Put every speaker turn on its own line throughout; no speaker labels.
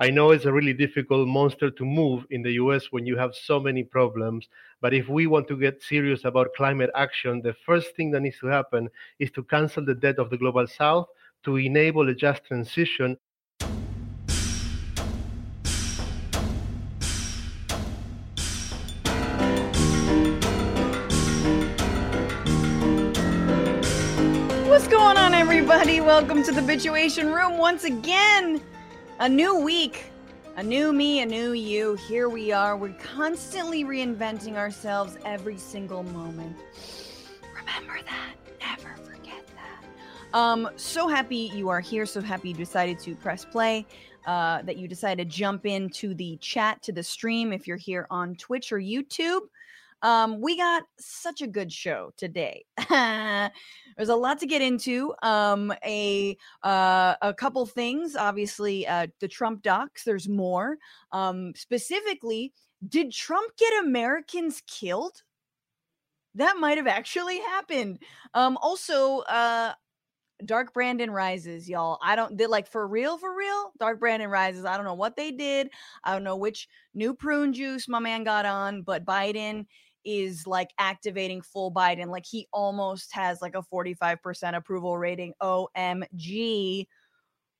I know it's a really difficult monster to move in the US when you have so many problems, but if we want to get serious about climate action, the first thing that needs to happen is to cancel the debt of the global south to enable a just transition
What's going on, everybody? Welcome to the Bitchuation Room once again. A new week, a new me, a new you. Here we are. We're constantly reinventing ourselves every single moment. Remember that. Never forget that. Um, so happy you are here. So happy you decided to press play. Uh, that you decided to jump into the chat to the stream if you're here on Twitch or YouTube. Um, we got such a good show today. There's a lot to get into. Um, a uh, a couple things, obviously, uh, the Trump docs. There's more. Um, specifically, did Trump get Americans killed? That might have actually happened. Um, also, uh, Dark Brandon rises, y'all. I don't did like for real, for real. Dark Brandon rises. I don't know what they did. I don't know which new prune juice my man got on, but Biden is like activating full Biden. Like he almost has like a 45% approval rating. OMG.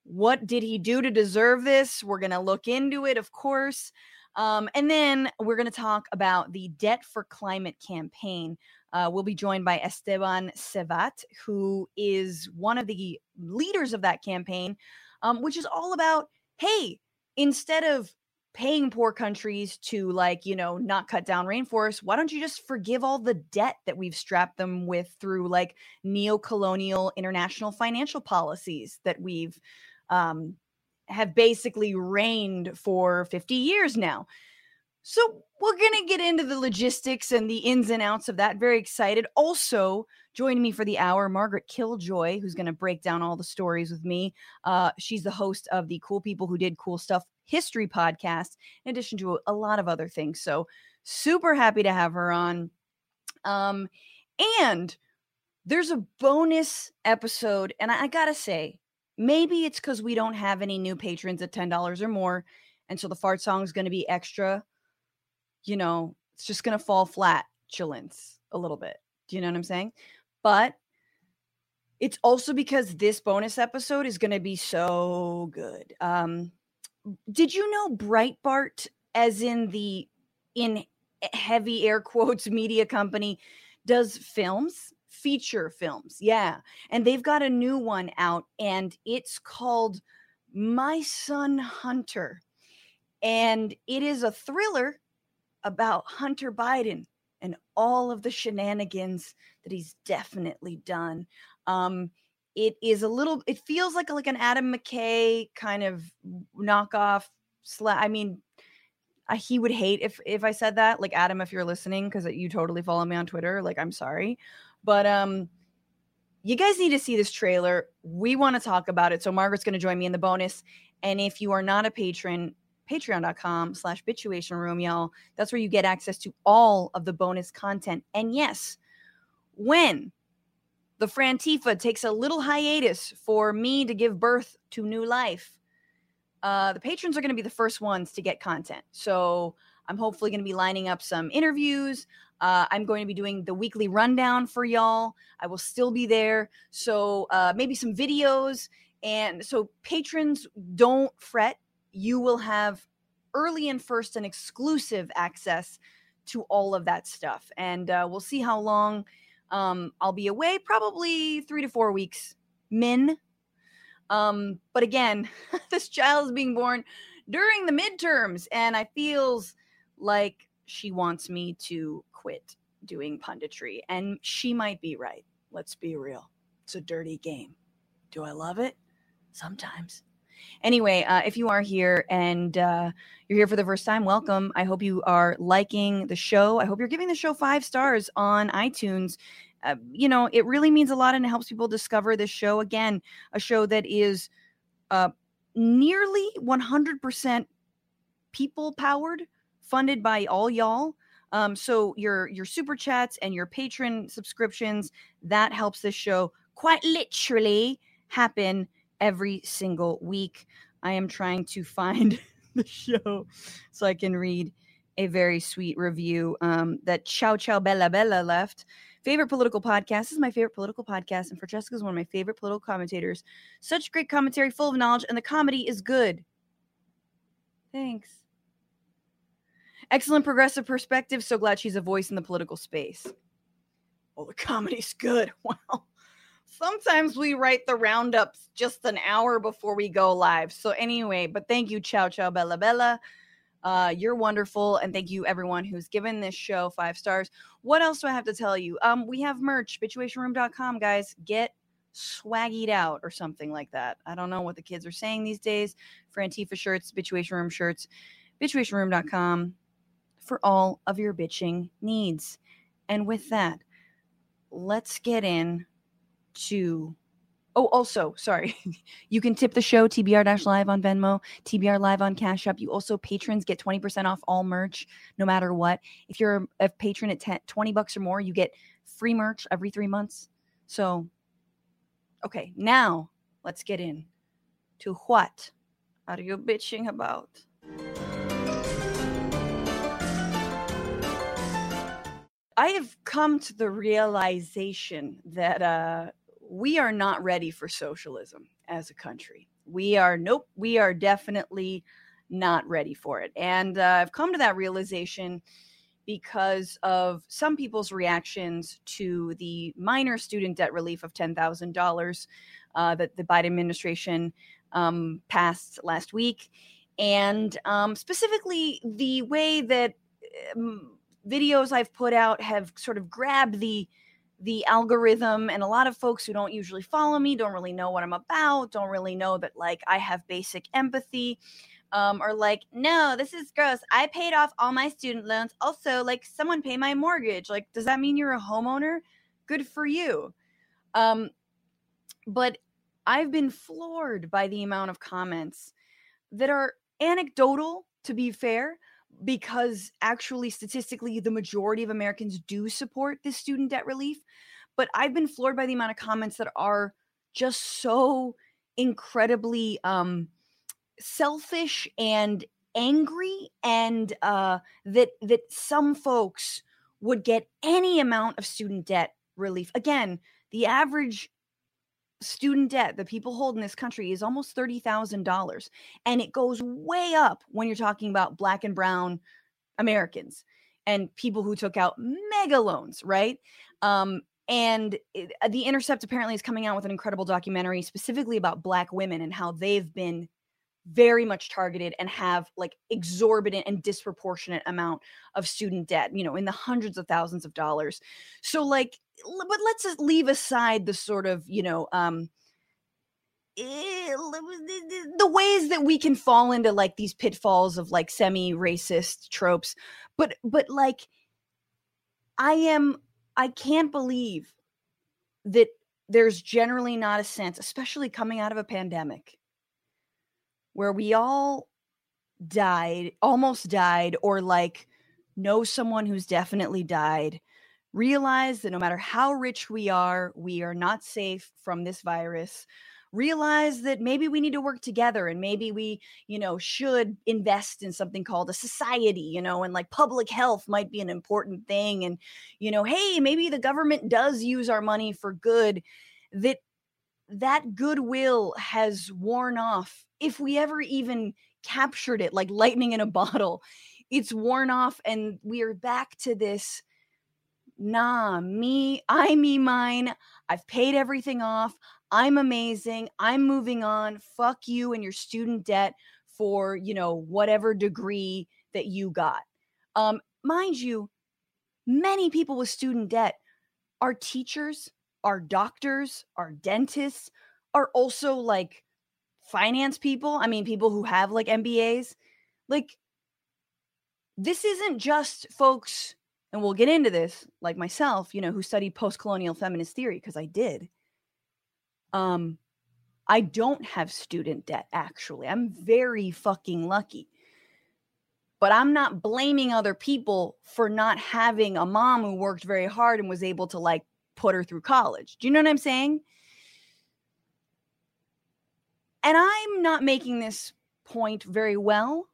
What did he do to deserve this? We're going to look into it, of course. Um, and then we're going to talk about the Debt for Climate campaign. Uh, we'll be joined by Esteban Servat, who is one of the leaders of that campaign, um, which is all about hey, instead of paying poor countries to like you know not cut down rainforests why don't you just forgive all the debt that we've strapped them with through like neo-colonial international financial policies that we've um have basically reigned for 50 years now so we're going to get into the logistics and the ins and outs of that. Very excited. Also, joining me for the hour, Margaret Killjoy, who's going to break down all the stories with me. Uh, she's the host of the Cool People Who Did Cool Stuff History podcast, in addition to a, lot of other things. So super happy to have her on. Um, and there's a bonus episode, and I, I gotta say, maybe it's because we don't have any new patrons at ten dollars or more, and so the fart song is going to be extra you know, it's just going to fall flat, chillins a little bit. Do you know what I'm saying? But it's also because this bonus episode is going to be so good. Um, did you know Breitbart, as in the in heavy air quotes media company, does films, feature films? Yeah, and they've got a new one out, and it's called My Son Hunter, and it is a thriller about Hunter Biden and all of the shenanigans that he's definitely done. Um, it is a little. It feels like like an Adam McKay kind of knockoff. Sla- I mean, I, he would hate if if I said that. Like Adam, if you're listening, because you totally follow me on Twitter. Like I'm sorry, but um, you guys need to see this trailer. We want to talk about it. So Margaret's going to join me in the bonus. And if you are not a patron, patreon.com slash bitchuation room, y'all. That's where you get access to all of the bonus content. And yes, when the Frantifa takes a little hiatus for me to give birth to new life, uh, the patrons are going to be the first ones to get content. So I'm hopefully going to be lining up some interviews. Uh, I'm going to be doing the weekly rundown for y'all. I will still be there. So uh, maybe some videos. And so, patrons, don't fret you will have early and first and exclusive access to all of that stuff. And uh, we'll see how long um, I'll be away, probably three to four weeks, min. Um, but again, this child is being born during the midterms, and I feels like she wants me to quit doing punditry. And she might be right. Let's be real. It's a dirty game. Do I love it? Sometimes. Anyway, uh, if you are here and uh, you're here for the first time, welcome. I hope you are liking the show. I hope you're giving the show five stars on iTunes. Uh, you know, it really means a lot and it helps people discover this show. Again, a show that is uh, nearly 100% people powered, funded by all y'all. Um, so your your super chats and your patron subscriptions that helps this show quite literally happen every single week. I am trying to find the show so I can read a very sweet review um, that Chow Chow Bella Bella left. Favorite political podcast this is my favorite political podcast, and Francesca is one of my favorite political commentators. Such great commentary, full of knowledge, and the comedy is good. Thanks. Excellent progressive perspective. So glad she's a voice in the political space. Oh, the comedy's good. Wow. Sometimes we write the roundups just an hour before we go live. So, anyway, but thank you, Chow Chow Bella Bella. Uh, you're wonderful, and thank you everyone who's given this show five stars. What else do I have to tell you? Um, we have merch, bitchuationroom.com, guys. Get swaggied out or something like that. I don't know what the kids are saying these days for Antifa shirts, Bitchuation Room shirts, bitchuationroom.com for all of your bitching needs. And with that, let's get in to Oh, also, sorry. you can tip the show TBR Dash Live on Venmo, TBR Live on Cash App. You also patrons get 20% off all merch, no matter what. If you're a patron at 10, 20 bucks or more, you get free merch every three months. So, okay, now let's get in to what are you bitching about? I have come to the realization that uh, we are not ready for socialism as a country. We are, nope, we are definitely not ready for it. And uh, I've come to that realization because of some people's reactions to the minor student debt relief of $10,000 uh, that the Biden administration um, passed last week. And um, specifically, the way that um, videos I've put out have sort of grabbed the the algorithm and a lot of folks who don't usually follow me don't really know what i'm about don't really know that like i have basic empathy um, or like no this is gross. I paid off all my student loans. Also like someone pay my mortgage. Like does that mean you're a homeowner? Good for you. Um, but i've been floored by the amount of comments that are anecdotal to be fair because actually statistically the majority of Americans do support this student debt relief. But I've been floored by the amount of comments that are just so incredibly um, selfish and angry, and uh, that that some folks would get any amount of student debt relief. Again, the average student debt that people hold in this country is almost $30,000 and it goes way up when you're talking about black and brown Americans and people who took out mega loans, right? Um, and it, uh, the Intercept apparently is coming out with an incredible documentary specifically about black women and how they've been very much targeted and have like exorbitant and disproportionate amount of student debt you know in the hundreds of thousands of dollars. So like but let's leave aside the sort of you know um eh, the ways that we can fall into like these pitfalls of like semi racist tropes but but like i am i can't believe that there's generally not a sense especially coming out of a pandemic where we all died, almost died, or like know someone who's definitely died, realize that no matter how rich we are, we are not safe from this virus. Realize that maybe we need to work together and maybe we, you know, should invest in something called a society, you know, and like public health might be an important thing. And, you know, hey, maybe the government does use our money for good. That that goodwill has worn off if we ever even captured it like lightning in a bottle it's worn off and we are back to this nah me i me mine i've paid everything off i'm amazing i'm moving on fuck you and your student debt for you know whatever degree that you got. Um mind you many people with student debt are teachers are doctors are dentists are also like finance people, I mean, people who have like MBAs, like this isn't just folks, and we'll get into this, like myself, you know, who studied post colonial feminist theory, because I did. Um, I don't have student debt, actually. I'm very fucking lucky. But I'm not blaming other people for not having a mom who worked very hard and was able to like put her through college. Do you know what I'm saying? And I'm not making this point very well,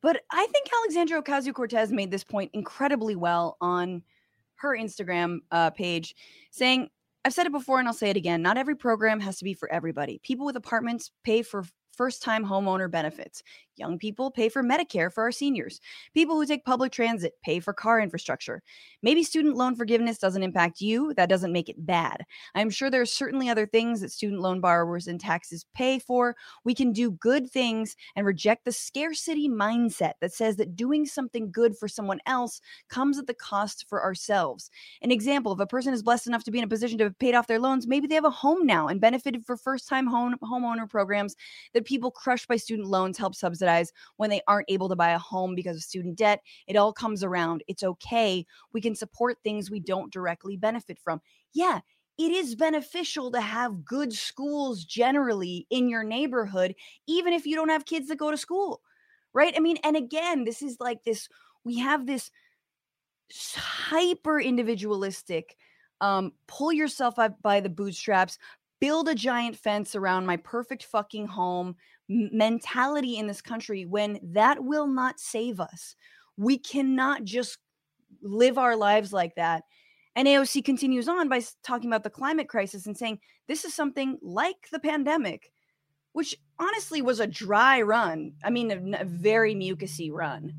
but I think Alexandria Ocasio Cortez made this point incredibly well on her Instagram uh, page, saying, I've said it before and I'll say it again. Not every program has to be for everybody. People with apartments pay for first time homeowner benefits. Young people pay for Medicare for our seniors. People who take public transit pay for car infrastructure. Maybe student loan forgiveness doesn't impact you. That doesn't make it bad. I'm sure there are certainly other things that student loan borrowers and taxes pay for. We can do good things and reject the scarcity mindset that says that doing something good for someone else comes at the cost for ourselves. An example if a person is blessed enough to be in a position to have paid off their loans, maybe they have a home now and benefited for first time home homeowner programs that people crushed by student loans help subsidize when they aren't able to buy a home because of student debt. It all comes around. It's okay. We can support things we don't directly benefit from. Yeah, it is beneficial to have good schools generally in your neighborhood, even if you don't have kids that go to school, right? I mean, and again, this is like this we have this hyper individualistic um, pull yourself up by the bootstraps, build a giant fence around my perfect fucking home mentality in this country when that will not save us. We cannot just live our lives like that. And AOC continues on by talking about the climate crisis and saying this is something like the pandemic, which honestly was a dry run. I mean, a, a very mucusy run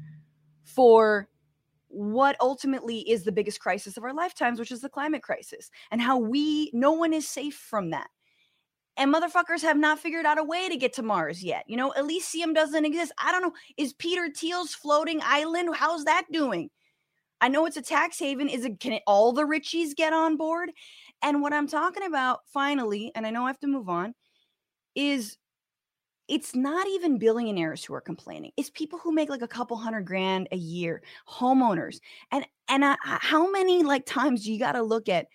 for what ultimately is the biggest crisis of our lifetimes, which is the climate crisis, and how we, no one is safe from that. And motherfuckers have not figured out a way to get to Mars yet. You know, Elysium doesn't exist. I don't know. Is Peter Thiel's floating island? How's that doing? I know it's a tax haven. Is it can it, all the richies get on board? And what I'm talking about finally, and I know I have to move on, is it's not even billionaires who are complaining. It's people who make like a couple hundred grand a year, homeowners. And and I, how many like times do you got to look at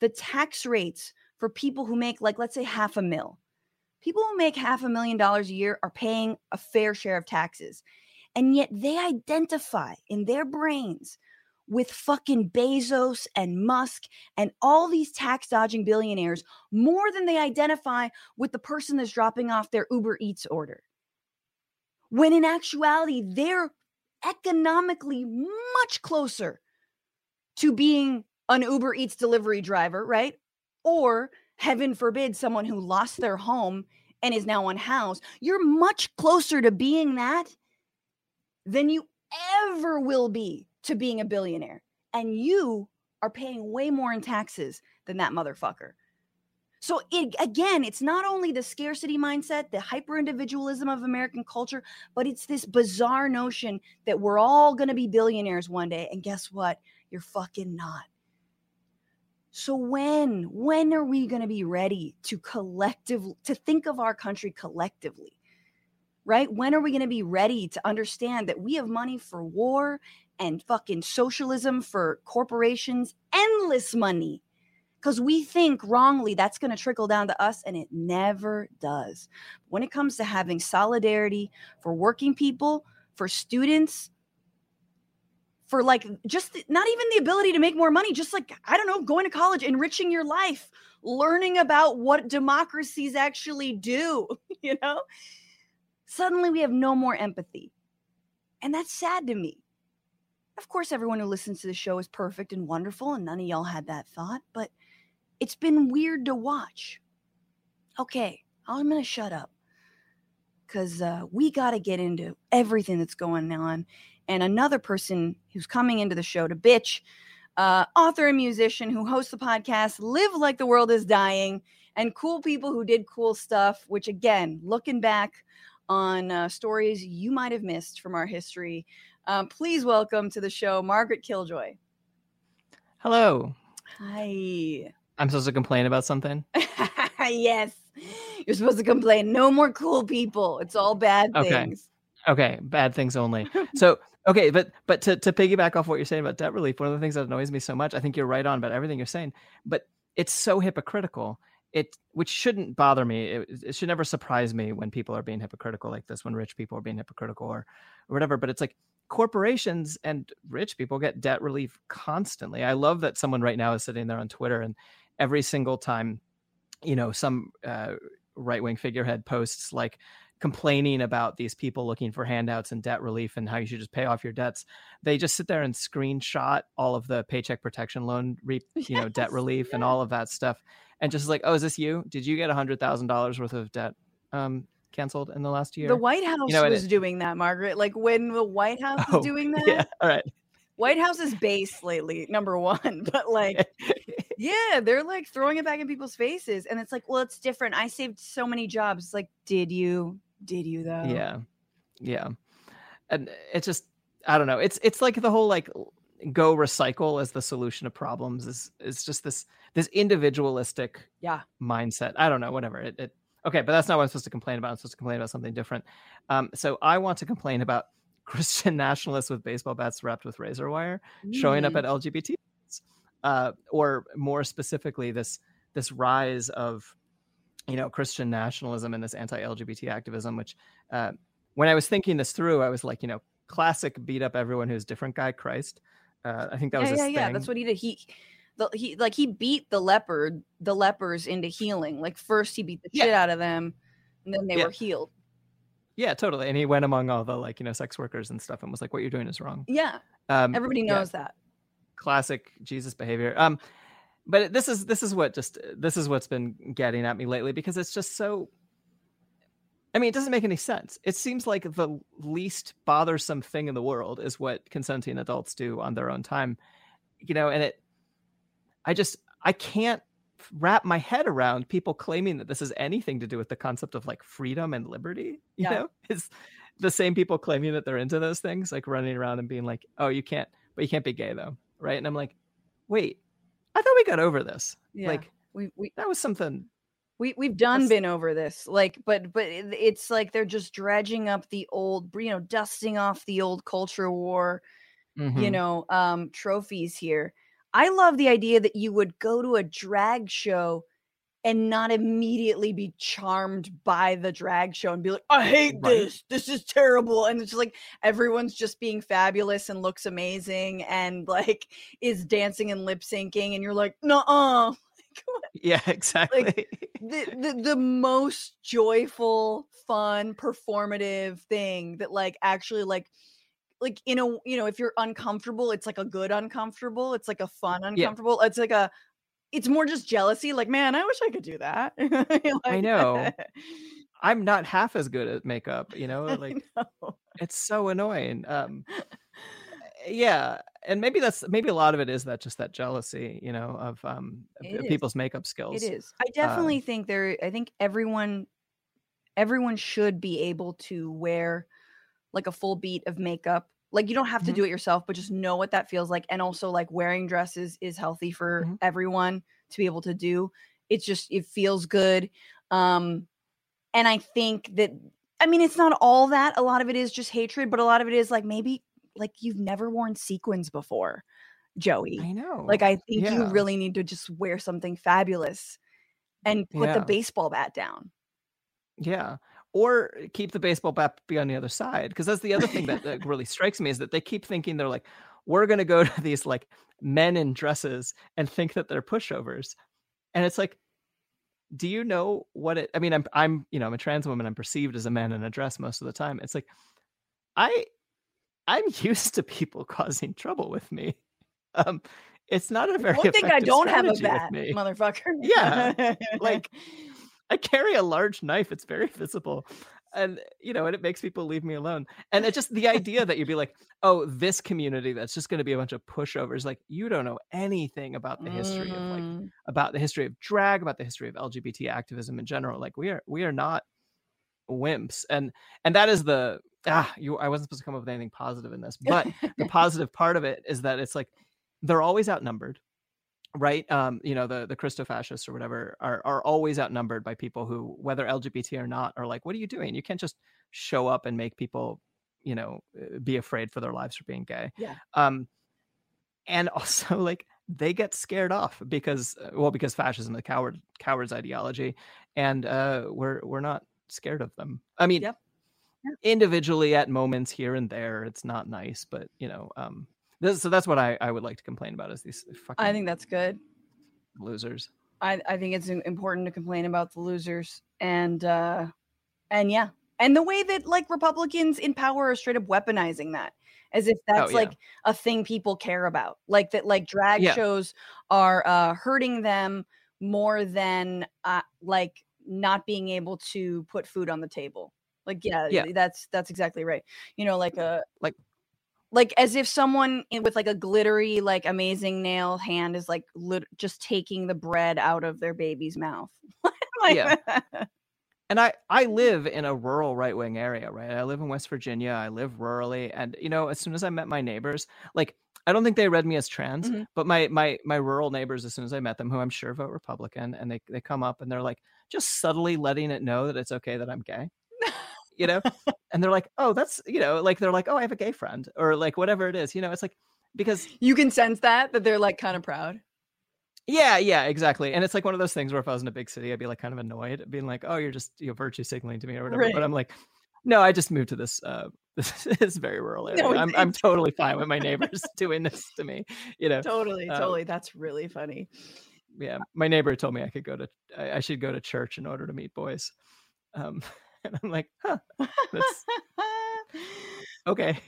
the tax rates for people who make like let's say half a mil? People who make half a million dollars a year are paying a fair share of taxes. And yet they identify in their brains with fucking Bezos and Musk and all these tax dodging billionaires more than they identify with the person that's dropping off their Uber Eats order. When in actuality, they're economically much closer to being an Uber Eats delivery driver, right? Or heaven forbid, someone who lost their home and is now unhoused. You're much closer to being that than you ever will be to being a billionaire. And you are paying way more in taxes than that motherfucker. So it, again, it's not only the scarcity mindset, the hyper individualism of American culture, but it's this bizarre notion that we're all going to be billionaires one day. And guess what? You're fucking not. So when when are we going to be ready to collective to think of our country collectively? Right? When are we going to be ready to understand that we have money for war and fucking socialism for corporations, endless money. Because we think wrongly that's going to trickle down to us, and it never does. When it comes to having solidarity for working people, for students, for like just not even the ability to make more money, just like, I don't know, going to college, enriching your life, learning about what democracies actually do, you know? Suddenly we have no more empathy. And that's sad to me. Of course, everyone who listens to the show is perfect and wonderful, and none of y'all had that thought, but it's been weird to watch. Okay, I'm going to shut up because uh, we got to get into everything that's going on. And another person who's coming into the show to bitch, uh, author and musician who hosts the podcast Live Like the World is Dying, and cool people who did cool stuff, which again, looking back on uh, stories you might have missed from our history, um, please welcome to the show Margaret Killjoy.
Hello.
Hi.
I'm supposed to complain about something?
yes. You're supposed to complain. No more cool people. It's all bad
okay.
things.
Okay, bad things only. So, okay, but but to, to piggyback off what you're saying about debt relief, one of the things that annoys me so much, I think you're right on about everything you're saying, but it's so hypocritical. It which shouldn't bother me. It, it should never surprise me when people are being hypocritical like this, when rich people are being hypocritical or, or whatever. But it's like corporations and rich people get debt relief constantly. I love that someone right now is sitting there on Twitter and every single time, you know, some uh, right wing figurehead posts like complaining about these people looking for handouts and debt relief and how you should just pay off your debts. They just sit there and screenshot all of the paycheck protection loan, re, you know, debt relief and all of that stuff, and just like, oh, is this you? Did you get a hundred thousand dollars worth of debt um, canceled in the last year?
The White House
know,
was
it-
doing that, Margaret. Like when the White House
Oh,
is doing that.
Yeah, all right.
White House is base lately, number one. But like, yeah, they're like throwing it back in people's faces, and it's like, well, it's different. I saved so many jobs. It's like, did you? Did you though?
yeah. Yeah. And it's just i don't know. It's it's like the whole like go recycle as the solution to problems is is just this this individualistic
Yeah.
mindset. I don't know whatever. It, it okay but that's not what i'm supposed to complain about. I'm supposed to complain about something different. Um so i want to complain about christian nationalists with baseball bats wrapped with razor wire showing up
Mm.
at lgbt uh or more specifically this this rise of you know christian nationalism and this anti-lgbt activism which uh, when i was thinking this through i was like you know classic beat up everyone who's different guy christ uh, i think that was
yeah, yeah, yeah. That's what he did. He, the, he like he beat the leopard, the lepers into healing. Like first he beat the
Yeah.
shit out of them, and then they
Yeah.
were healed.
yeah totally and he went among all the like you know sex workers and stuff and was like what you're doing is wrong
Yeah,
um
everybody
yeah.
knows that.
classic jesus behavior um but this is this is what just this is what's been getting at me lately because it's just so i mean it doesn't make any sense. It seems like the least bothersome thing in the world is what consenting adults do on their own time you know and it i just i can't wrap my head around people claiming that this is anything to do with the concept of like freedom and liberty you
Yeah.
know? It's the same people claiming that they're into those things like running around and being like oh you can't but you can't be gay though right? And i'm like wait i thought we got over this
Yeah,
like
we we
that was something
we we've done
That's-
been over this. Like, but but it's like they're just dredging up the old, you know, dusting off the old culture war you
Mhm.
know um trophies here i love the idea that you would go to a drag show and not immediately be charmed by the drag show and be like i hate
Right.
this this is terrible and it's just like everyone's just being fabulous and looks amazing and like is dancing and lip syncing and you're like no
yeah exactly.
the, the the most joyful fun performative thing that like actually like like you know you know if you're uncomfortable it's like a good uncomfortable it's like a fun uncomfortable it's like a it's more just jealousy like man i wish i could do that
I know. i'm not half as good at makeup you know like
know.
it's so annoying um yeah and maybe that's maybe a lot of it is that just that jealousy you know of um of-
It
of
is.
people's makeup skills
It is. I definitely think there. I think everyone, everyone should be able to wear like a full beat of makeup. Like you don't have to
Mhm.
do it yourself, but just know what that feels like. And also, like wearing dresses is healthy for
Mhm.
everyone to be able to do. It's just it feels good. Um, and I think that I mean it's not all that. A lot of it is just hatred, but a lot of it is like maybe like you've never worn sequins before, Joey.
i know
Like I think you really need to just wear something fabulous and put
Yeah.
the baseball bat down.
Yeah. Or keep the baseball bat be on the other side. Because that's the other thing that, that really strikes me is that they keep thinking they're like, we're going to go to these like men in dresses and think that they're pushovers. And it's like, do you know what it, I mean, I'm, I'm, you know, I'm a trans woman. I'm perceived as a man in a dress most of the time. It's like, I, I'm used to people causing trouble with me. Um, it's not a very
One thing I don't have a bat, motherfucker.
Yeah, like I carry a large knife. It's very visible. And you know, and it makes people leave me alone. And it just the idea that you'd be like, oh, this community that's just gonna be a bunch of pushovers, like you don't know anything about the history of like
Mm,
about the history of drag, about the history of LGBT activism in general. Like we are we are not wimps. And and that is the ah, you I wasn't supposed to come up with anything positive in this, but the positive part of it is that it's like they're always outnumbered right um you know the the christo fascists or whatever are are always outnumbered by people who whether lgbt or not are like what are you doing you can't just show up and make people you know uh, be afraid for their lives for being gay
Yeah.
um and also like they get scared off because uh, well because fascism the coward coward's ideology and uh we're we're not scared of them i mean
Yep.
individually at moments here and there it's not nice but you know um this, so that's what I, I would like to complain about is these fucking
I think that's good.
losers
I, I think it's important to complain about the losers and uh and yeah and the way that like republicans in power are straight up weaponizing that as if that's
Oh, yeah.
like a thing people care about like that like drag
Yeah.
shows are uh hurting them more than uh like not being able to put food on the table like yeah,
Yeah.
that's that's exactly right you know like a
Like-
like as if someone with like a glittery like amazing nail hand is like lit- just taking the bread out of their baby's mouth like,
Yeah. and I I live in a rural right wing area, right? I live in West Virginia. I live rurally, and you know, as soon as I met my neighbors, like I don't think they read me as trans,
Mhm.
but my my my rural neighbors, as soon as I met them, who I'm sure vote Republican, and they they come up and they're like just subtly letting it know that it's okay that I'm gay, you know, and they're like, oh, that's you know, like they're like, oh, I have a gay friend, or like whatever it is, you know, it's like because
you can sense that that they're like kind of proud
yeah, yeah, exactly. And it's like one of those things where if I was in a big city, I'd be like kind of annoyed, being like, "Oh, you're just you're virtue signaling to me or whatever."
Right.
But I'm like, no, I just moved to this uh this, this very rural area.
No,
I'm I'm totally fine with my neighbors doing this to me. You know,
totally
Uh,
totally that's really funny
yeah. My neighbor told me I could go to I, I should go to church in order to meet boys. Um, and I'm like, huh, that's okay,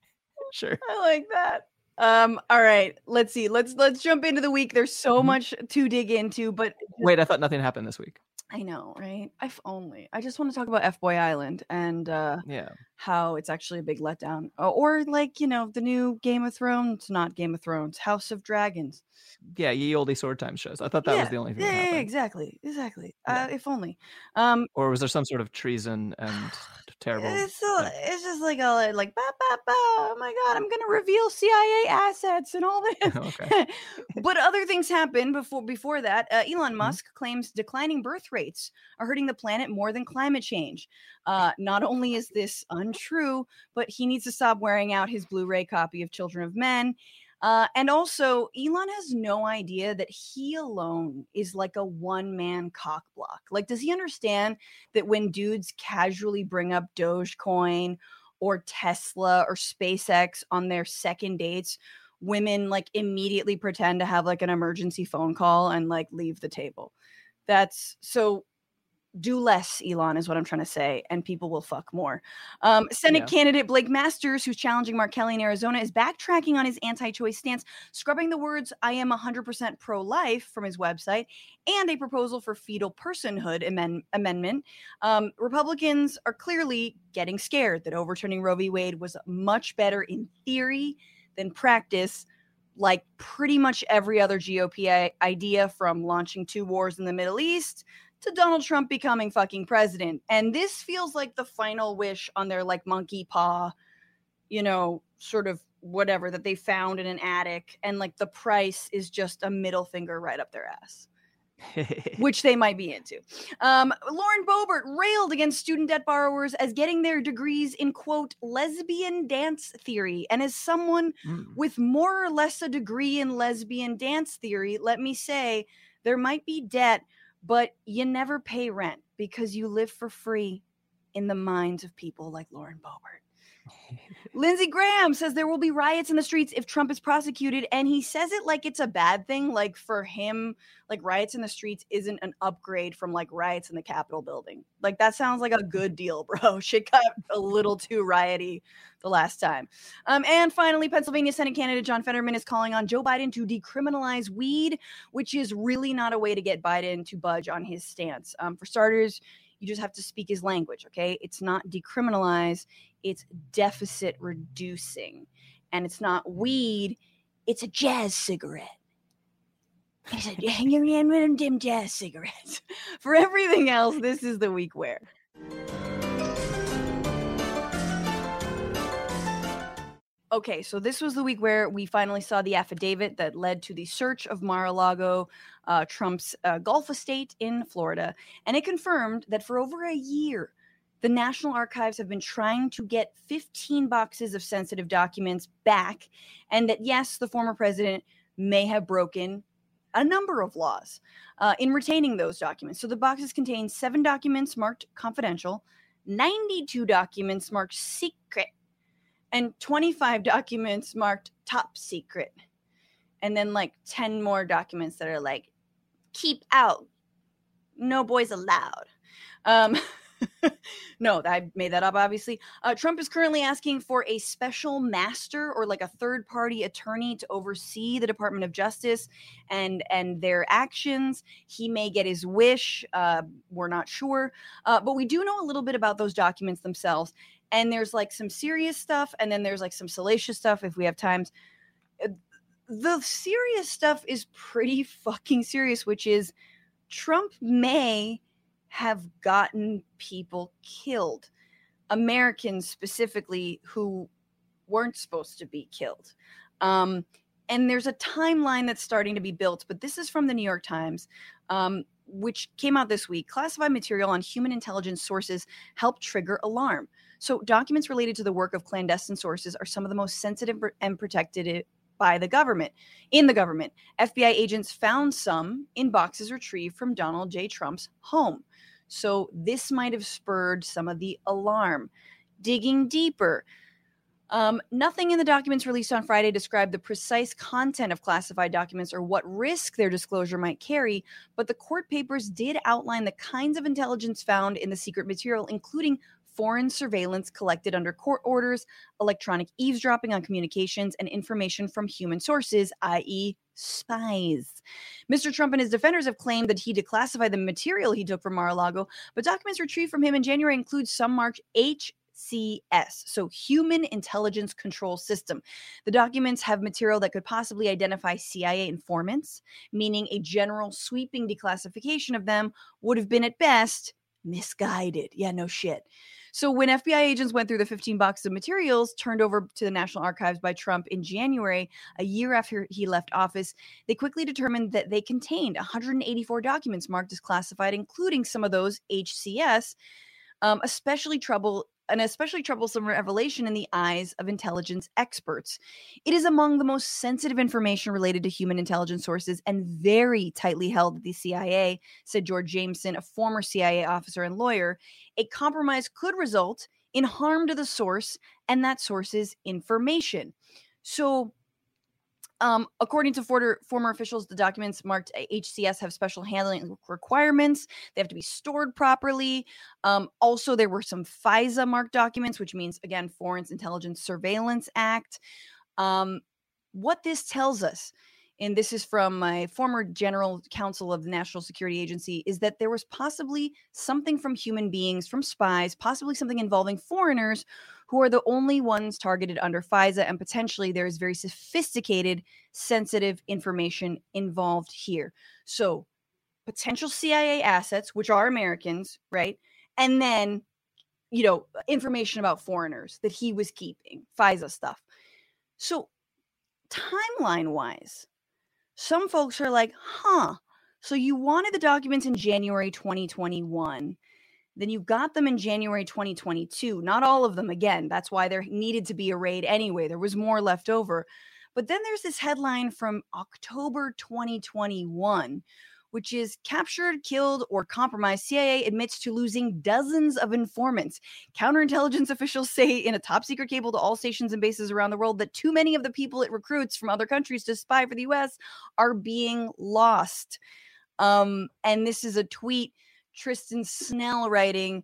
sure.
I like that. Um, all right, let's see. Let's let's jump into the week. There's so
Mhm.
much to dig into, but
Wait, I thought nothing happened this week.
I know, right? If only. I just want to talk about F Boy Island and uh
Yeah,
how it's actually a big letdown. Or like, you know, the new Game of Thrones, not Game of Thrones, House of Dragons.
yeah, ye olde sword time shows. I thought that was the only thing.
Yeah,
that
yeah, yeah, exactly. Exactly.
Yeah.
Uh, if only. Um
Or was there some sort of treason and terrible?
It's so,
yeah.
it's just like a like ba ba ba. Oh my god, I'm gonna reveal CIA assets and all this.
okay.
but other things happen before before that. Uh, Elon
Mhm.
Musk claims declining birth rates are hurting the planet more than climate change. Uh, not only is this untrue, but he needs to stop wearing out his Blu-ray copy of Children of Men. Uh, and also, Elon has no idea that he alone is like a one-man cock block. Like, does he understand that when dudes casually bring up Dogecoin or Tesla or SpaceX on their second dates, women like immediately pretend to have like an emergency phone call and like leave the table. That's so do less, Elon, is what I'm trying to say, and people will fuck more. Um, Senate
Yeah.
candidate Blake Masters, who's challenging Mark Kelly in Arizona, is backtracking on his anti choice stance, scrubbing the words, I am 100% pro life from his website, and a proposal for fetal personhood amend- amendment. Um, Republicans are clearly getting scared that overturning Roe v. Wade was much better in theory than practice. Like pretty much every other GOP idea from launching two wars in the Middle East to Donald Trump becoming fucking president. And this feels like the final wish on their like monkey paw, you know, sort of whatever that they found in an attic. And like the price is just a middle finger right up their ass, which they might be into. Um, Lauren Boebert railed against student debt borrowers as getting their degrees in quote lesbian dance theory. And as someone
Mm.
with more or less a degree in lesbian dance theory, let me say there might be debt, but you never pay rent because you live for free in the minds of people like Lauren Boebert. Lindsey Graham says there will be riots in the streets if Trump is prosecuted, and he says it like it's a bad thing. Like for him, like riots in the streets isn't an upgrade from like riots in the Capitol building. Like that sounds like a good deal, bro. Shit got a little too rioty the last time. Um, and finally, Pennsylvania Senate candidate John Fetterman is calling on Joe Biden to decriminalize weed, which is really not a way to get Biden to budge on his stance. Um, for starters, you just have to speak his language, okay? It's not decriminalized, it's deficit reducing. And it's not weed, it's a jazz cigarette. It's a dim dim jazz cigarettes. For everything else, this is the week where. Okay, so this was the week where we finally saw the affidavit that led to the search of Mar-a-Lago, uh, Trump's uh, estate in Florida, and it confirmed that for over a year, the National Archives have been trying to get 15 boxes of sensitive documents back, and that yes, the former president may have broken a number of laws uh, in retaining those documents. So the boxes contain seven documents marked confidential, 92 documents marked secret, and 25 documents marked top secret. And then like 10 more documents that are like keep out, no boys allowed. Um, no, I made that up, obviously. Uh, Trump is currently asking for a special master or like a third party attorney to oversee the Department of Justice and and their actions. He may get his wish. Uh, we're not sure, uh, but we do know a little bit about those documents themselves. And there's like some serious stuff, and then there's like some salacious stuff if we have times. The serious stuff is pretty fucking serious, which is Trump may have gotten people killed, Americans specifically who weren't supposed to be killed. Um, and there's a timeline that's starting to be built, but this is from the New York Times, um, which came out this week. Classified material on human intelligence sources help trigger alarm. So, documents related to the work of clandestine sources are some of the most sensitive and protected by the government. In the government, FBI agents found some in boxes retrieved from Donald J. Trump's home. So this might have spurred some of the alarm. Digging deeper, um, nothing in the documents released on Friday described the precise content of classified documents or what risk their disclosure might carry, but the court papers did outline the kinds of intelligence found in the secret material, including foreign surveillance collected under court orders, electronic eavesdropping on communications, and information from human sources, i.e., spies. Mr. Trump and his defenders have claimed that he declassified the material he took from Mar a Lago, but documents retrieved from him in January include some marked H. CS, so Human Intelligence Control System. The documents have material that could possibly identify CIA informants, meaning a general sweeping declassification of them would have been at best misguided. Yeah, no shit. So when FBI agents went through the 15 boxes of materials turned over to the National Archives by Trump in January, a year after he left office, they quickly determined that they contained 184 documents marked as classified, including some of those HCS. Um, especially trouble an especially troublesome revelation in the eyes of intelligence experts. It is among the most sensitive information related to human intelligence sources and very tightly held at the CIA, said George Jameson, a former CIA officer and lawyer. A compromise could result in harm to the source and that source's information. So, um, according to former, former officials, the documents marked HCS have special handling requirements. They have to be stored properly. Um, also, there were some FISA marked documents, which means, again, Foreign Intelligence Surveillance Act. Um, what this tells us and this is from my former general counsel of the National Security Agency, is that there was possibly something from human beings, from spies, possibly something involving foreigners who are the only ones targeted under FISA, and potentially there is very sophisticated, sensitive information involved here. So, potential CIA assets, which are Americans, right? And then, you know, information about foreigners that he was keeping, FISA stuff. So, timeline wise, some folks are like, huh, so you wanted the documents in January 2021. Then you got them in January 2022. Not all of them, again. That's why there needed to be a raid anyway. There was more left over. But then there's this headline from October 2021 which is captured, killed, or compromised, CIA admits to losing dozens of informants. Counterintelligence officials say in a top secret cable to all stations and bases around the world that too many of the people it recruits from other countries to spy for the US are being lost. Um, and this is a tweet Tristan Snell writing.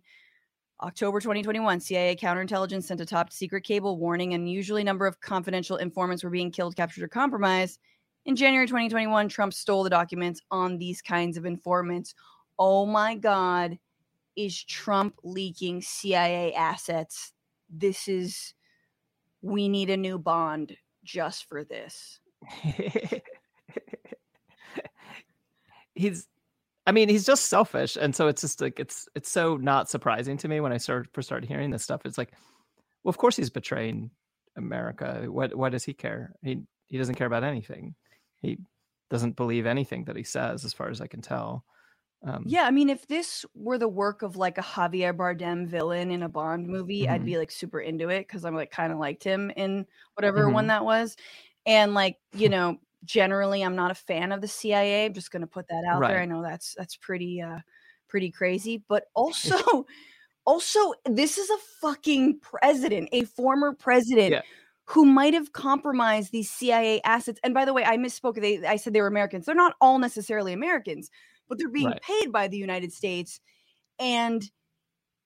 October 2021, CIA counterintelligence sent a top secret cable warning unusually number of confidential informants were being killed, captured, or compromised. In January 2021, Trump stole the documents on these kinds of informants. Oh my God, is Trump leaking CIA assets? This is, we need a new bond just for this.
he's, I mean, he's just selfish. And so it's just like, it's, it's so not surprising to me when I start, first started hearing this stuff. It's like, well, of course he's betraying America. What, what does he care? He, he doesn't care about anything he doesn't believe anything that he says, as far as I can tell.
Um, yeah, I mean, if this were the work of like a Javier Bardem villain in a Bond movie, mm-hmm. I'd be like super into it because I'm like kind of liked him in whatever mm-hmm. one that was. And like, you know, generally I'm not a fan of the CIA. I'm just gonna put that out right. there. I know that's that's pretty uh pretty crazy, but also also this is a fucking president, a former president yeah who might have compromised these CIA assets. And by the way, I misspoke. They, I said they were Americans. They're not all necessarily Americans, but they're being right. paid by the United States. And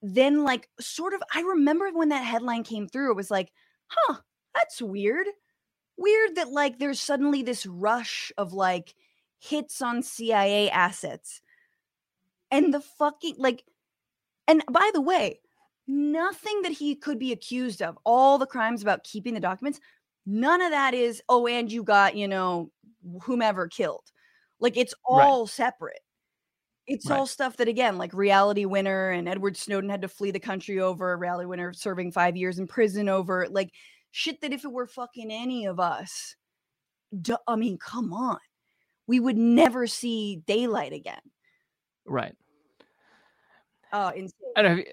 then, like, sort of, I remember when that headline came through, it was like, huh, that's weird. Weird that, like, there's suddenly this rush of like hits on CIA assets. And the fucking, like, and by the way, nothing that he could be accused of, all the crimes about keeping the documents, none of that is, oh, and you got, you know, whomever killed. Like it's all right. separate. It's right. all stuff that again, like Reality Winner and Edward Snowden had to flee the country over, Reality Winner serving five years in prison over, like shit that if it were fucking any of us, duh, I mean, come on, we would never see daylight again.
Right.
Oh, insane.
I don't know.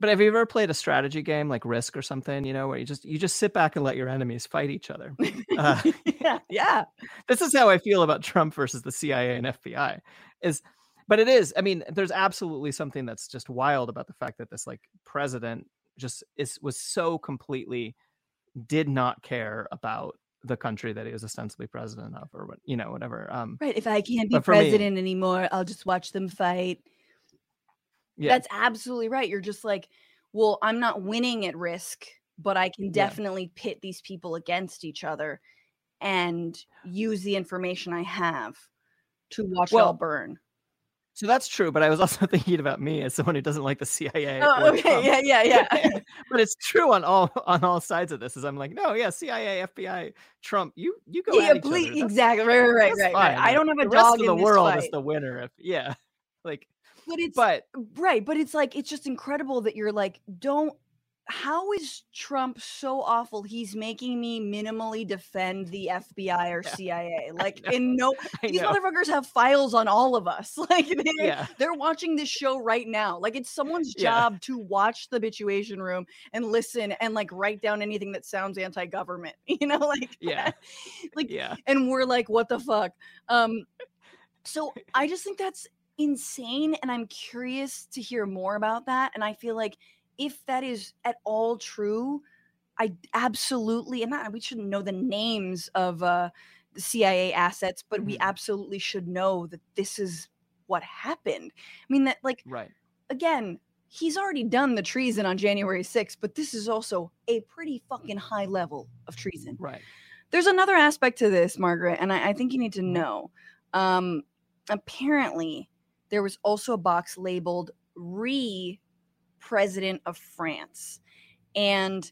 But have you ever played a strategy game like Risk or something? You know, where you just you just sit back and let your enemies fight each other.
Uh, yeah, yeah.
This is how I feel about Trump versus the CIA and FBI. Is but it is. I mean, there's absolutely something that's just wild about the fact that this like president just is was so completely did not care about the country that he was ostensibly president of, or what you know, whatever. Um,
right. If I can't be president me, anymore, I'll just watch them fight. Yeah. That's absolutely right. You're just like, well, I'm not winning at risk, but I can definitely yeah. pit these people against each other and use the information I have to watch well, it all burn.
So that's true, but I was also thinking about me as someone who doesn't like the CIA.
Oh, okay, Trump. yeah, yeah, yeah.
but it's true on all on all sides of this. Is I'm like, no, yeah, CIA, FBI, Trump, you you go
yeah, please, exactly, right, right, right, right. I don't have a
the
dog
rest
in
of the world
fight.
is the winner. If yeah, like
but it's but right, but it's like it's just incredible that you're like, don't how is Trump so awful? He's making me minimally defend the FBI or CIA. Like, in no, these motherfuckers have files on all of us. Like, they, yeah. they're watching this show right now. Like, it's someone's job yeah. to watch the Bitchuation Room and listen and like write down anything that sounds anti-government. You know, like,
yeah,
like, yeah. And we're like, what the fuck? Um, so I just think that's insane and i'm curious to hear more about that and i feel like if that is at all true i absolutely and not, we shouldn't know the names of uh, the cia assets but we mm-hmm. absolutely should know that this is what happened. I mean that like
right.
again he's already done the treason on january 6th but this is also a pretty fucking high level of treason.
Right.
There's another aspect to this margaret and i, I think you need to mm-hmm. know. Um apparently there was also a box labeled re president of France. And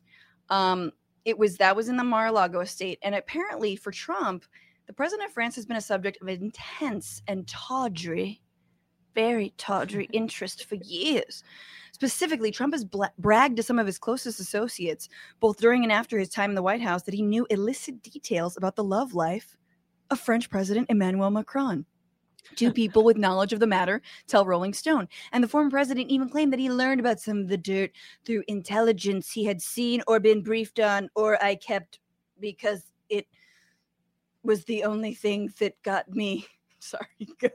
um, it was that was in the Mar-a-Lago estate. And apparently for Trump, the president of France has been a subject of intense and tawdry, very tawdry interest for years. Specifically, Trump has bla- bragged to some of his closest associates, both during and after his time in the White House, that he knew illicit details about the love life of French President Emmanuel Macron. Two people with knowledge of the matter tell Rolling Stone. And the former president even claimed that he learned about some of the dirt through intelligence he had seen or been briefed on, or I kept because it was the only thing that got me. Sorry. so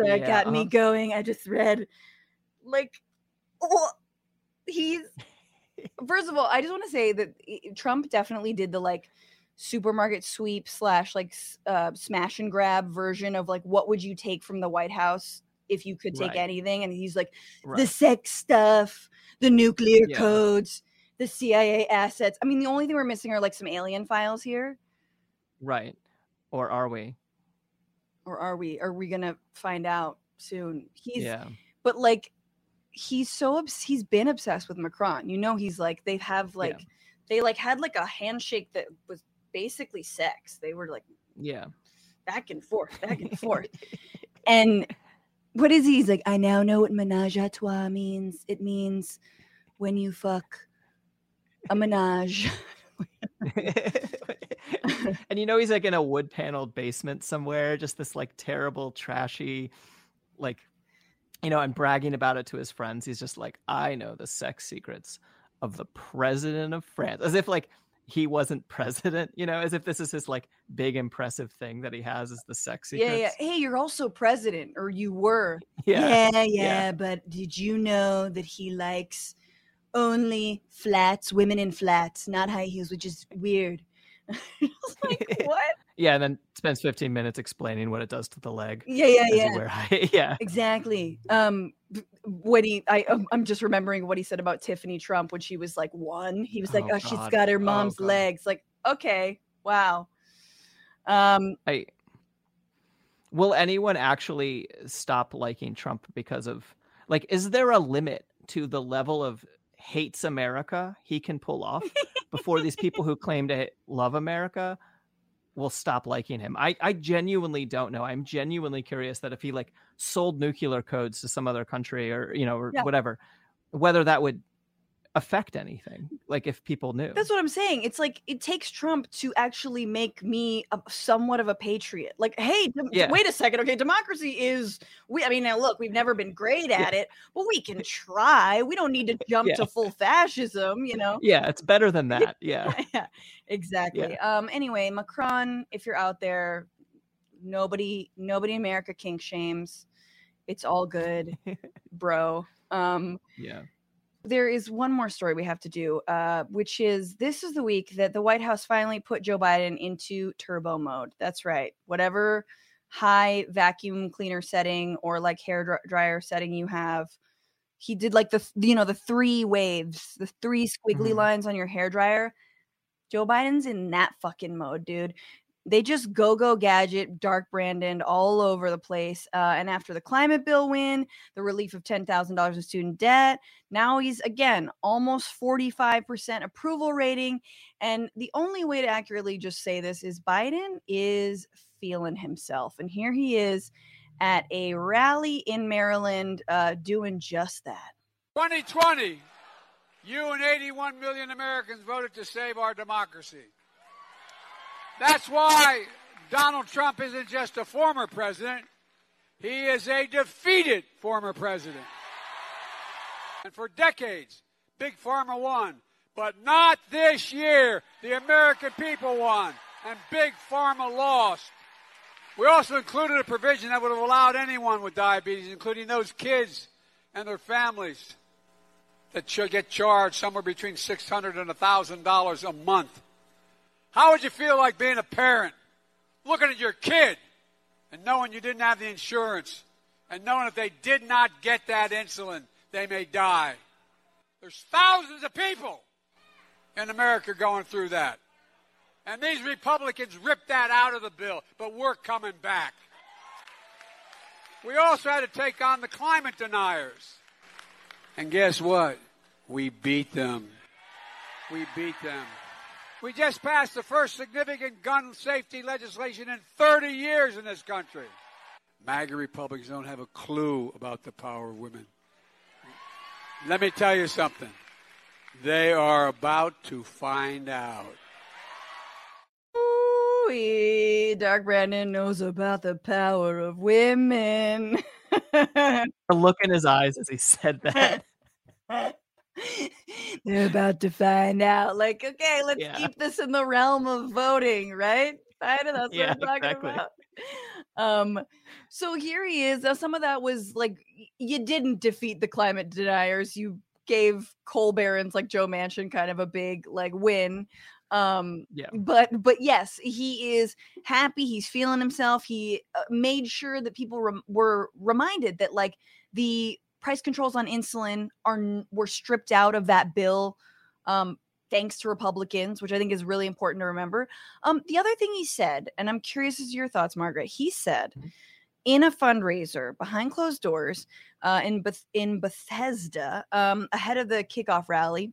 yeah, got uh-huh. me going. I just read, like, oh, he's. First of all, I just want to say that Trump definitely did the like supermarket sweep slash like uh, smash and grab version of like what would you take from the White House if you could take right. anything? And he's like right. the sex stuff, the nuclear yeah. codes, the CIA assets. I mean, the only thing we're missing are like some alien files here.
Right. Or are we?
Or are we? Are we gonna find out soon? He's
yeah.
But like, he's so obs- he's been obsessed with Macron. You know, he's like they have like. Yeah. They like had like a handshake that was basically sex. They were like,
yeah,
back and forth, back and forth. and what is he? He's like, I now know what menage a trois means. It means when you fuck a menage.
and you know he's like in a wood paneled basement somewhere, just this like terrible, trashy, like you know, and bragging about it to his friends. He's just like, I know the sex secrets of the president of France, as if like he wasn't president, you know, as if this is his like big impressive thing that he has is the sex
Yeah, yeah. Hey, you're also president, or you were.
Yeah.
yeah, yeah, yeah. But did you know that he likes only flats, women in flats, not high heels, which is weird like, what?
Yeah, and then spends 15 minutes explaining what it does to the leg.
Yeah, yeah, yeah.
yeah.
Exactly. Um, what he, I, um, I'm just remembering what he said about Tiffany Trump when she was like one. He was like,
Oh,
"Oh, she's got her
Oh,
mom's
God.
legs." Like, okay, wow. Um,
I will anyone actually stop liking Trump because of like is there a limit to the level of hates America he can pull off before these people who claim to love America will stop liking him? I I genuinely don't know. I'm genuinely curious that if he like sold nuclear codes to some other country or you know or
Yeah.
whatever whether that would affect anything like if people knew.
That's what I'm saying. It's like it takes Trump to actually make me a, somewhat of a patriot. Like, hey, dem-
Yeah.
wait a second. Okay, democracy is we. I mean, now look, we've never been great at it, but we can try. We don't need to jump
Yeah.
to full fascism. You know.
yeah, it's better than that. Yeah.
yeah, exactly. Um. Anyway, Macron, if you're out there, nobody, nobody in America kink shames. It's all good, bro. Um
Yeah.
There is one more story we have to do, uh, which is this is the week that the White House finally put Joe Biden into turbo mode. That's right. Whatever high vacuum cleaner setting or like hair dryer setting you have, he did like the you know the three waves, the three squiggly
Mhm.
lines on your hair dryer. Joe Biden's in that fucking mode, dude. They just go go gadget, dark Brandon all over the place. Uh, and after the climate bill win, the relief of ten thousand dollars in student debt, now he's again almost forty five percent approval rating. And the only way to accurately just say this is Biden is feeling himself, and here he is at a rally in Maryland, uh, doing just that.
2020, you and 81 million Americans voted to save our democracy. That's why Donald Trump isn't just a former president, he is a defeated former president. And for decades, Big Pharma won. But not this year. The American people won. And Big Pharma lost. We also included a provision that would have allowed anyone with diabetes, including those kids and their families, that should get charged somewhere between 600 and $1,000 a month. How would you feel like being a parent, looking at your kid and knowing you didn't have the insurance and knowing if they did not get that insulin, they may die? There's thousands of people in America going through that. And these Republicans ripped that out of the bill, but we're coming back. We also had to take on the climate deniers. And guess what? We beat them. We beat them. We just passed the first significant gun safety legislation in 30 years in this country. MAGA Republicans don't have a clue about the power of women. Let me tell you something. They are about to find out.
Ooh, Dark Brandon knows about the power of women.
The look in his eyes as he said that.
They're about to find out. Like, okay, let's
Yeah.
keep this in the realm of voting, right? Of that's
Yeah,
what I'm talking
exactly.
about. Um, so here he is. Now, some of that was like you didn't defeat the climate deniers. You gave coal barons like Joe Manchin kind of a big like win. Um,
Yeah.
but but yes, he is happy. He's feeling himself. He uh, made sure that people rem- were reminded that like the price controls on insulin are were stripped out of that bill um thanks to republicans which i think is really important to remember um the other thing he said and i'm curious as to your thoughts margaret he said
Mhm.
in a fundraiser behind closed doors uh, in Beth- in Bethesda um, ahead of the kickoff rally,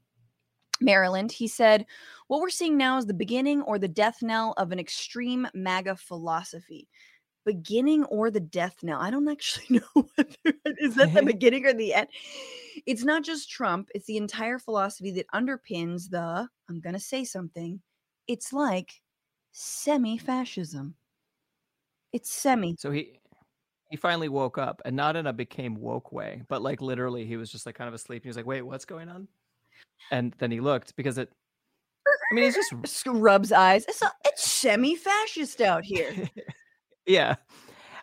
Maryland. He said, "What we're seeing now is the beginning or the death knell of an extreme MAGA philosophy." Beginning or the death knell. I don't actually know whether is that the beginning or the end. It's not just Trump; it's the entire philosophy that underpins the. I'm going to say something. It's like semi-fascism. It's semi.
So he he finally woke up and not in a became woke way, but like literally he was just like kind of asleep. and He was like, wait, what's going on? And then he looked because it I mean he's just
Scrubs eyes. It's a, it's semi-fascist out here.
yeah.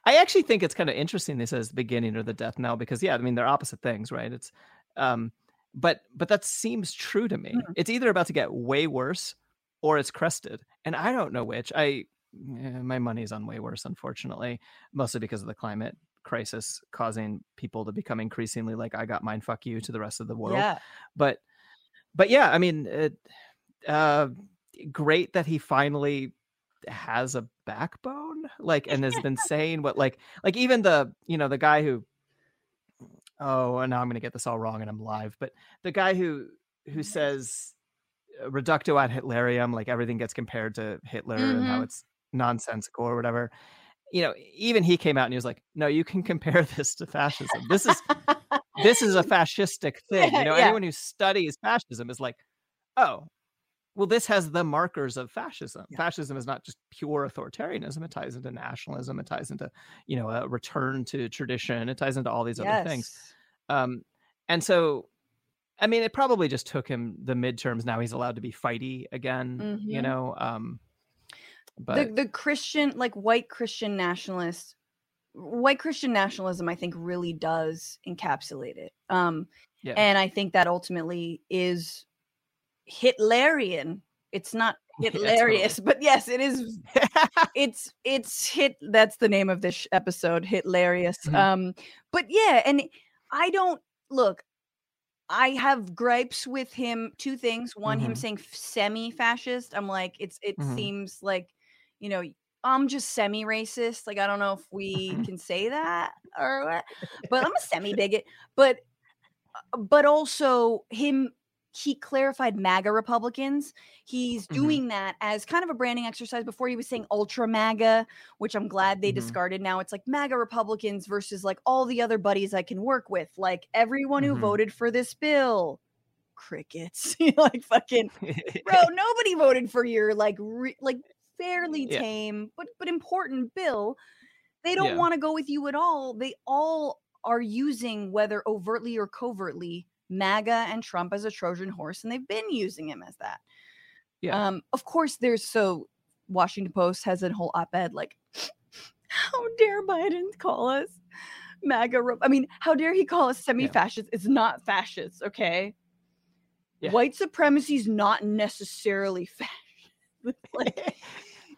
I actually think it's kind of interesting they says the beginning or the death knell because yeah, I mean they're opposite things, right? It's um but but that seems true to me.
Mhm.
It's either about to get way worse or it's crested. And I don't know which. I eh, my money's on way worse, unfortunately, mostly because of the climate crisis causing people to become increasingly like I got mine, fuck you to the rest of the world.
Yeah.
But but yeah, I mean, it, uh, great that he finally has a backbone, like, and has been saying what, like, like even the you know the guy who, oh, and now I'm gonna get this all wrong, and I'm live, but the guy who who says uh, reducto ad Hitlerium, like everything gets compared to Hitler and how
Mhm.
it's nonsensical or whatever. You know, even he came out and he was like, "No, you can compare this to fascism. This is this is a fascistic thing. You know,
Yeah.
anyone who studies fascism is like, oh, well, this has the markers of fascism. Fascism is not just pure authoritarianism. It ties into nationalism. It ties into, you know, a return to tradition. It ties into all these other things.
Yes.
Um, and so, I mean, it probably just took him the midterms. Now he's allowed to be fighty again. You
Mhm.
know, um,
the
but
the Christian like white Christian nationalist white Christian nationalism I think really does encapsulate it. Um
yeah,
and I think that ultimately is Hitlerian. It's not
Yeah,
hilarious, but yes, it is it's it's hit that's the name of this sh- episode hitlerious
Mhm.
um but yeah and i don't look i have gripes with him two things one him
Mhm.
saying semi-fascist i'm like it's it
Mhm.
seems like you know i'm just semi-racist like i don't know if we can say that or what but i'm a semi-bigot but uh, but also him he clarified MAGA Republicans. He's
Mhm.
doing that as kind of a branding exercise. Before he was saying ultra MAGA, which I'm glad they
Mhm.
discarded. Now it's like MAGA Republicans versus like all the other buddies I can work with, like everyone who
Mhm.
voted for this bill. Crickets, like fucking bro. Nobody voted for your like re- like fairly
Yeah.
tame but but important bill. They don't
Yeah.
want to go with you at all. They all are using whether overtly or covertly MAGA and Trump as a Trojan horse, and they've been using him as that.
Yeah.
Um, of course, there's so Washington Post has a whole op-ed like, how dare Biden call us MAGA? I mean, how dare he call us semi-fascist? It's not fascist, okay?
Yeah.
White supremacy is not necessarily fascist. like,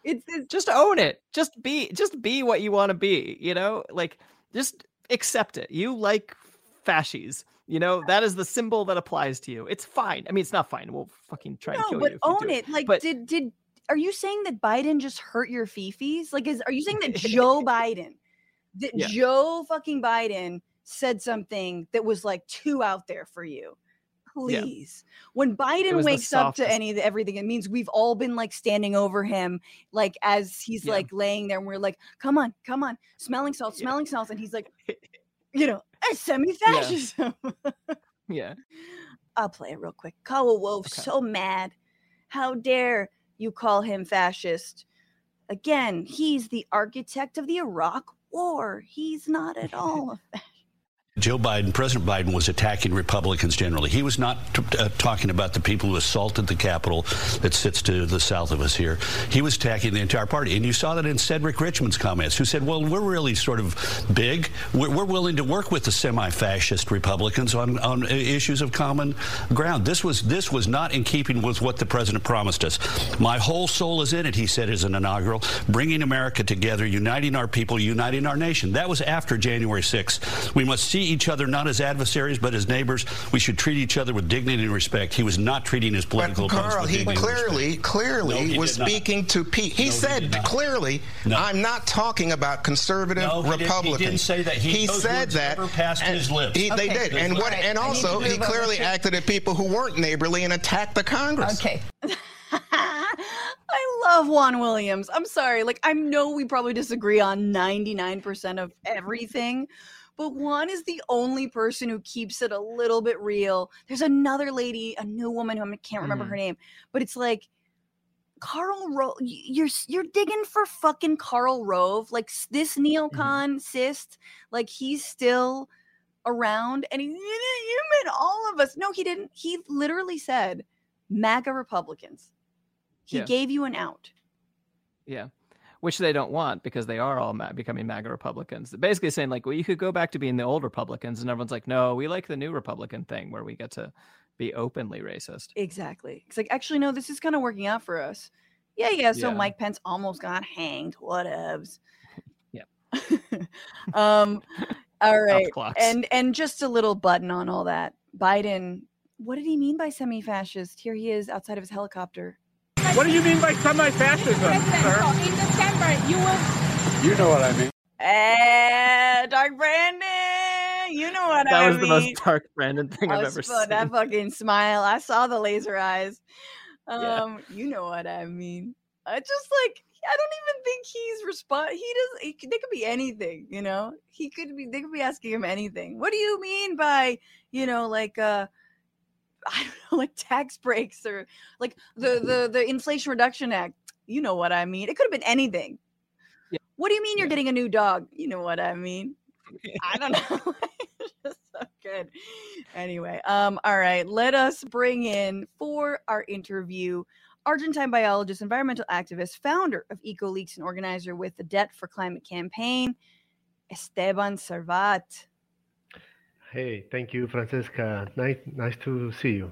it's, it's
just own it just be just be what you want to be you know like just accept it you like fasces you know that is the symbol that applies to you it's fine i mean it's not fine we'll fucking try and
no,
kill
but
you if you
own
do
it. Like,
But-
did did are you saying that Biden just hurt your fifis? Like, is are you saying that Joe Biden, that
Yeah.
Joe fucking Biden said something that was like too out there for you?
Yeah.
Please, when Biden wakes up to any of the, everything, it means we've all been like standing over him, like as he's
Yeah.
like laying there, and we're like, "Come on, come on, smelling salt,
Yeah.
smelling salt," and he's like, you know, "It's semi-fascism."
yeah
I'll play it real quick. Kawa Wolf,
Okay.
so mad. How dare you call him fascist? Again, he's the architect of the Iraq War. He's not at all. a fa-
Joe Biden, President Biden was attacking Republicans generally. He was not uh, talking about the people who assaulted the Capitol that sits to the south of us here. He was attacking the entire party. And you saw that in Cedric Richmond's comments, who said, well, we're really sort of big. We're, we're willing to work with the semi-fascist Republicans on, on uh, issues of common ground. This was, this was not in keeping with what the president promised us. My whole soul is in it, he said as an inaugural, bringing America together, uniting our people, uniting our nation. That was after January 6th. We must see each other not as adversaries, but as neighbors. We should treat each other with dignity and respect. He was not treating his political
But
opponents
Karl,
with
he
dignity and respect.
clearly, clearly
No, he
was speaking to Pete. He
No,
said
did not.
clearly,
No.
"I'm not talking about conservative
No, he didn't- he
Republicans."
didn't say that. He- those
said
words
that.
never passed
and
his lips.
he- They
Okay.
did, and what?
right.
And also,
to
he
move
clearly
to-
acted at people who weren't neighborly and attacked the Congress.
Okay.
I love Juan Williams. I'm sorry. Like, I know we probably disagree on 99% of everything, but Juan is the only person who keeps it a little bit real. There's another lady, a new woman who I can't remember
Mhm.
her name, but it's like, Karl Rove, you're you're digging for fucking Karl Rove, like this neocon cyst, like he's still around, and he you, you meant all of us. No, he didn't. He literally said, "MAGA Republicans." He
Yeah.
gave you an out.
yeah which they don't want because they are all ma- becoming MAGA Republicans. They're basically saying like, well, you could go back to being the old Republicans, and everyone's like, no, we like the new Republican thing where we get to be openly racist.
Exactly. It's like, actually, no, this is kind of working out for us. Yeah, yeah. So
Yeah.
Mike Pence almost got hanged. Whatevs.
Yep.
um, all right.
clocks.
And and just a little button on all that. Biden, what did he mean by semi-fascist? Here he is outside of his helicopter.
What do you mean by semi-fascism, sir?
So in December, you will
You know what I mean.
Eh, Dark Brandon, you know what
That
I mean.
That was the most dark Brandon thing
I
I've
was
ever
fu-
seen.
That fucking smile. I saw the laser eyes. Um,
Yeah.
you know what I mean. I just like I don't even think he's respond. He does. He, they could be anything, you know. He could be. They could be asking him anything. What do you mean by you know like uh I don't know like tax breaks or like the the the Inflation Reduction Act. You know what I mean. It could have been anything.
Yeah.
What do you mean you're
Yeah.
getting a new dog? You know what I mean. I don't know. Just so good. Anyway, um, all right, let us bring in for our interview Argentine biologist, environmental activist, founder of EcoLeaks, and organizer with the Debt for Climate campaign, Esteban Servat.
Hey, thank you, Francesca. Nice, nice to see you.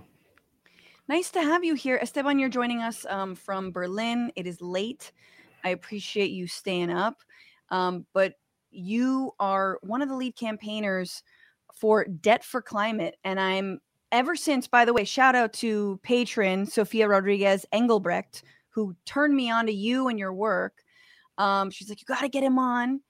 Nice to have you here. Esteban, you're joining us um, from Berlin. It is late. I appreciate you staying up. Um, but you are one of the lead campaigners for Debt for Climate. And I'm ever since, by the way, shout out to patron Sophia Rodriguez Engelbrecht, who turned me on to you and your work. Um, she's like, you got to get him on.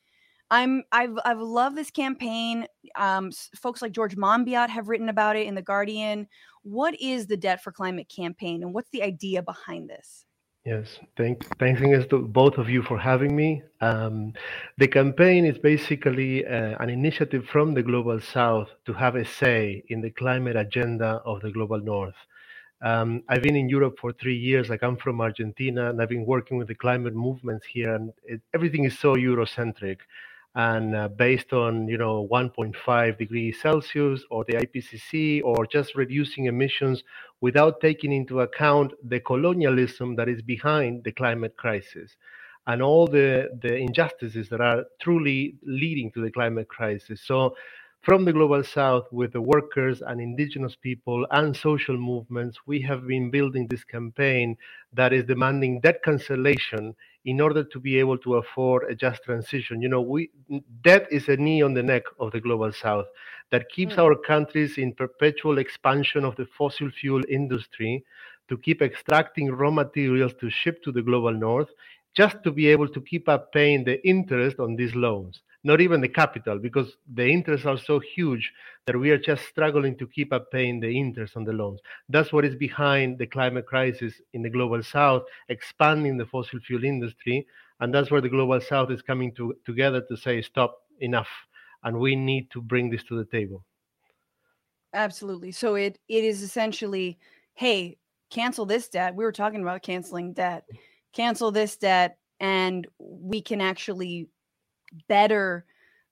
I'm I've I've loved this campaign. Um, folks like George Monbiot have written about it in the Guardian. What is the Debt for Climate campaign, and what's the idea behind this?
Yes, thank, thanks again to both of you for having me. Um, the campaign is basically uh, an initiative from the Global South to have a say in the climate agenda of the Global North. Um, I've been in Europe for three years. Like I come from Argentina, and I've been working with the climate movements here, and it, everything is so Eurocentric and uh, based on you know 1.5 degrees Celsius or the IPCC or just reducing emissions without taking into account the colonialism that is behind the climate crisis and all the, the injustices that are truly leading to the climate crisis. So, from the global south, with the workers and indigenous people and social movements, we have been building this campaign that is demanding debt cancellation in order to be able to afford a just transition. You know, we debt is a knee on the neck of the global south that keeps
Mm.
our countries in perpetual expansion of the fossil fuel industry to keep extracting raw materials to ship to the global north just to be able to keep up paying the interest on these loans not even the capital because the interests are so huge that we are just struggling to keep up paying the interest on the loans that's what is behind the climate crisis in the global south expanding the fossil fuel industry and that's where the global south is coming to, together to say stop enough and we need to bring this to the table
Absolutely. So it it is essentially, hey, cancel this debt. We were talking about canceling debt. Cancel this debt, and we can actually better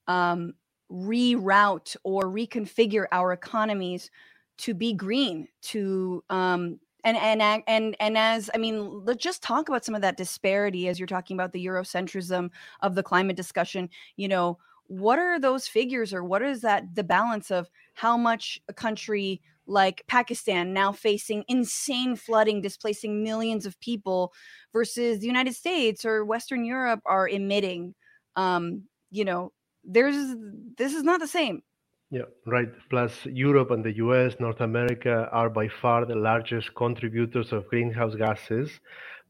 um, reroute or reconfigure our economies to be green. To um, and and and and as I mean, let's just talk about some of that disparity as you're talking about the Eurocentrism of the climate discussion. You know, what are those figures, or what is that the balance of how much a country like Pakistan now facing insane flooding, displacing millions of people, versus the United States or Western Europe are emitting. Um, you know, there's this is not the same.
Yeah, right. Plus, Europe and the US, North America are by far the largest contributors of greenhouse gases,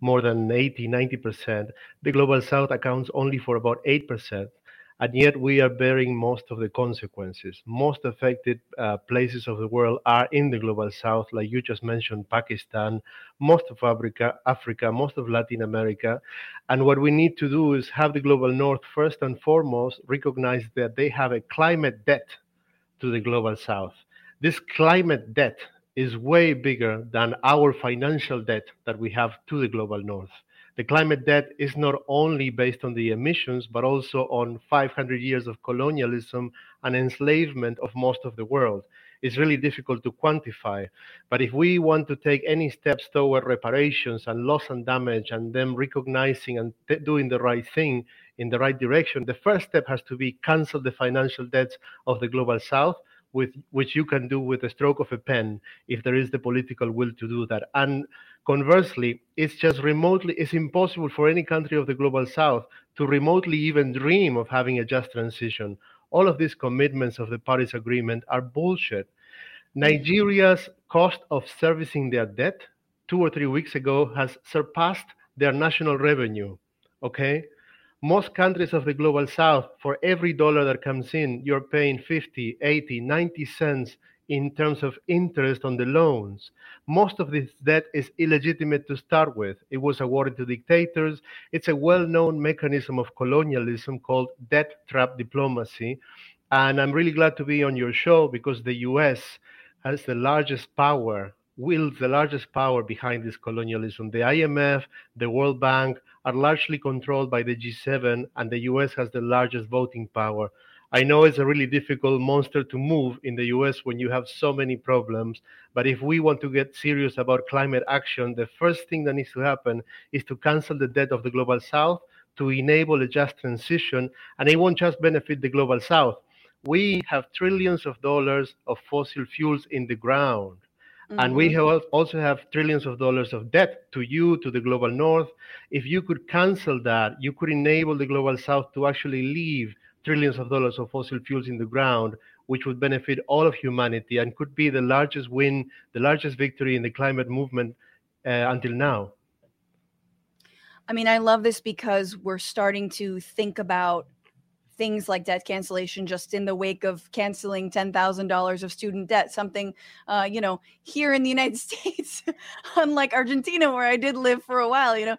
more than 80, 90%. The global south accounts only for about 8%. And yet, we are bearing most of the consequences. Most affected uh, places of the world are in the global south, like you just mentioned, Pakistan, most of Africa, Africa, most of Latin America. And what we need to do is have the global north, first and foremost, recognize that they have a climate debt to the global south. This climate debt is way bigger than our financial debt that we have to the global north. The climate debt is not only based on the emissions, but also on 500 years of colonialism and enslavement of most of the world. It's really difficult to quantify. But if we want to take any steps toward reparations and loss and damage and them recognizing and t- doing the right thing in the right direction, the first step has to be cancel the financial debts of the global south with which you can do with a stroke of a pen if there is the political will to do that. And conversely, it's just remotely it's impossible for any country of the global south to remotely even dream of having a just transition. All of these commitments of the Paris Agreement are bullshit. Mm-hmm. Nigeria's cost of servicing their debt two or three weeks ago has surpassed their national revenue. Okay? Most countries of the global south, for every dollar that comes in, you're paying 50, 80, 90 cents in terms of interest on the loans. Most of this debt is illegitimate to start with. It was awarded to dictators. It's a well known mechanism of colonialism called debt trap diplomacy. And I'm really glad to be on your show because the US has the largest power, wields the largest power behind this colonialism. The IMF, the World Bank, are largely controlled by the G7, and the US has the largest voting power. I know it's a really difficult monster to move in the US when you have so many problems, but if we want to get serious about climate action, the first thing that needs to happen is to cancel the debt of the global south to enable a just transition, and it won't just benefit the global south. We have trillions of dollars of fossil fuels in the ground. And we
Mhm.
have also have trillions of dollars of debt to you, to the global north. If you could cancel that, you could enable the global south to actually leave trillions of dollars of fossil fuels in the ground, which would benefit all of humanity and could be the largest win, the largest victory in the climate movement uh, until now.
I mean, I love this because we're starting to think about things like debt cancellation just in the wake of canceling $10,000 of student debt, something, uh, you know, here in the United States, unlike Argentina, where I did live for a while, you know,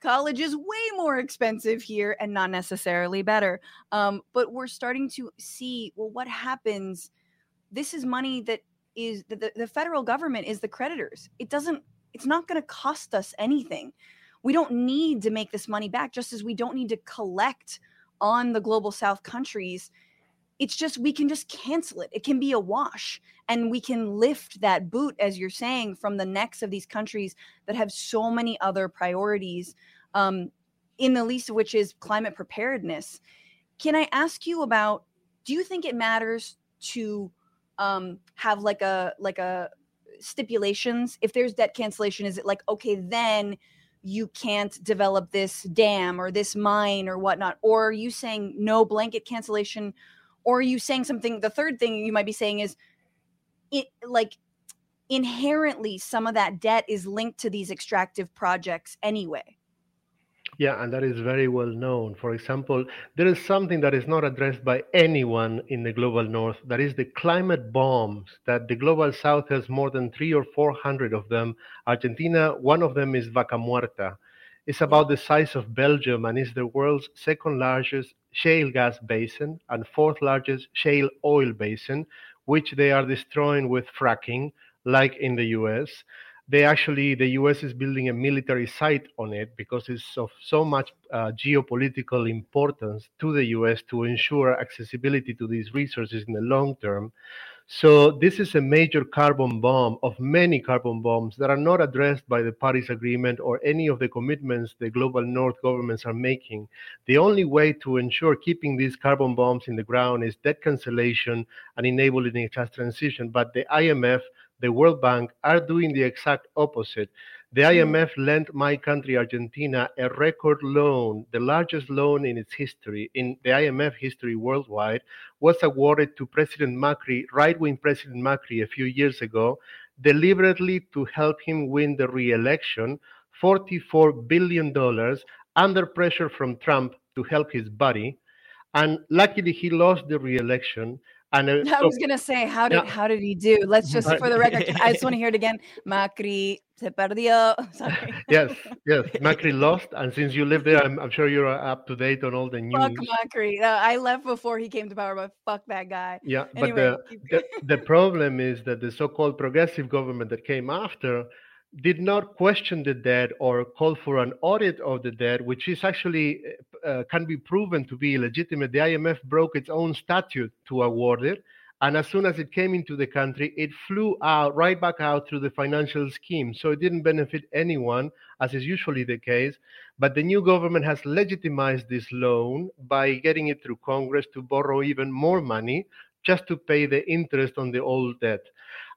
college is way more expensive here and not necessarily better. Um, but we're starting to see, well, what happens? This is money that is the, the, federal government is the creditors. It doesn't, it's not going to cost us anything we don't need to make this money back just as we don't need to collect on the global south countries it's just we can just cancel it. It can be a wash and we can lift that boot as you're saying from the necks of these countries that have so many other priorities um, in the least of which is climate preparedness. Can i ask you about do you think it matters to um, have like a like a stipulations? If there's debt cancellation is it like okay then you can't develop this dam or this mine or whatnot or are you saying no blanket cancellation or are you saying something the third thing you might be saying is it like inherently some of that debt is linked to these extractive projects anyway
Yeah, and that is very well known. For example, there is something that is not addressed by anyone in the global north. That is the climate bombs that the global south has more than three or four hundred of them. Argentina, one of them is Vaca Muerta. It's about the size of Belgium and is the world's second largest shale gas basin and fourth largest shale oil basin, which they are destroying with fracking, like in the US they actually the US is building a military site on it because it's of so much uh, geopolitical importance to the US to ensure accessibility to these resources in the long term. So this is a major carbon bomb of many carbon bombs that are not addressed by the Paris Agreement or any of the commitments the global north governments are making. The only way to ensure keeping these carbon bombs in the ground is debt cancellation and enabling a just transition. But the IMF the World Bank are doing the exact opposite. The mm. IMF lent my country, Argentina, a record loan, the largest loan in its history, in the IMF history worldwide, was awarded to President Macri, right wing President Macri, a few years ago, deliberately to help him win the re election, $44 billion under pressure from Trump to help his buddy. And luckily, he lost the re election. And uh,
I
so-
was gonna say, how did
Yeah.
how did he do? Let's just for the record, I just want to hear it again. Macri se perdió. Sorry.
yes, yes, Macri lost, and since you live there, I'm, I'm sure you're up to date on all the news.
Fuck Macri. Uh, I left before he came to power, but fuck that guy.
Yeah, but
Anyway,
the, the the problem is that the so-called progressive government that came after did not question the debt or call for an audit of the debt, which is actually uh, can be proven to be illegitimate. The IMF broke its own statute to award it, And as soon as it came into the country, it flew out right back out through the financial scheme. So it didn't benefit anyone, as is usually the case. But the new government has legitimized this loan by getting it through Congress to borrow even more money just to pay the interest on the old debt.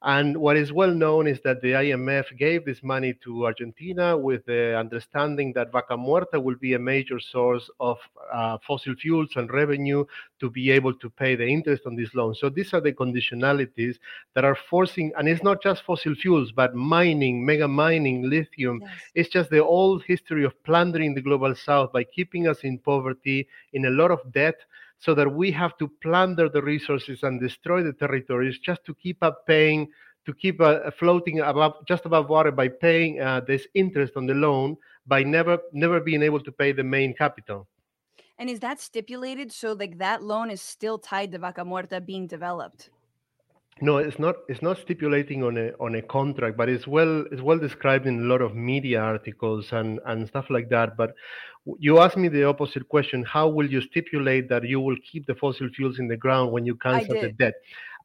And what is well known is that the IMF gave this money to Argentina with the understanding that Vaca Muerta will be a major source of uh, fossil fuels and revenue to be able to pay the interest on this loan. So these are the conditionalities that are forcing, and it's not just fossil fuels, but mining, mega mining, lithium. Yes. It's just the old history of plundering the global south by keeping us in poverty, in a lot of debt so that we have to plunder the resources and destroy the territories just to keep up paying to keep uh, floating above just above water by paying uh, this interest on the loan by never never being able to pay the main capital.
And is that stipulated so like that loan is still tied to vaca muerta being developed
no it's not it's not stipulating on a on a contract but it's well it's well described in a lot of media articles and and stuff like that. But you asked me the opposite question. How will you stipulate that you will keep the fossil fuels in the ground when you cancel the debt?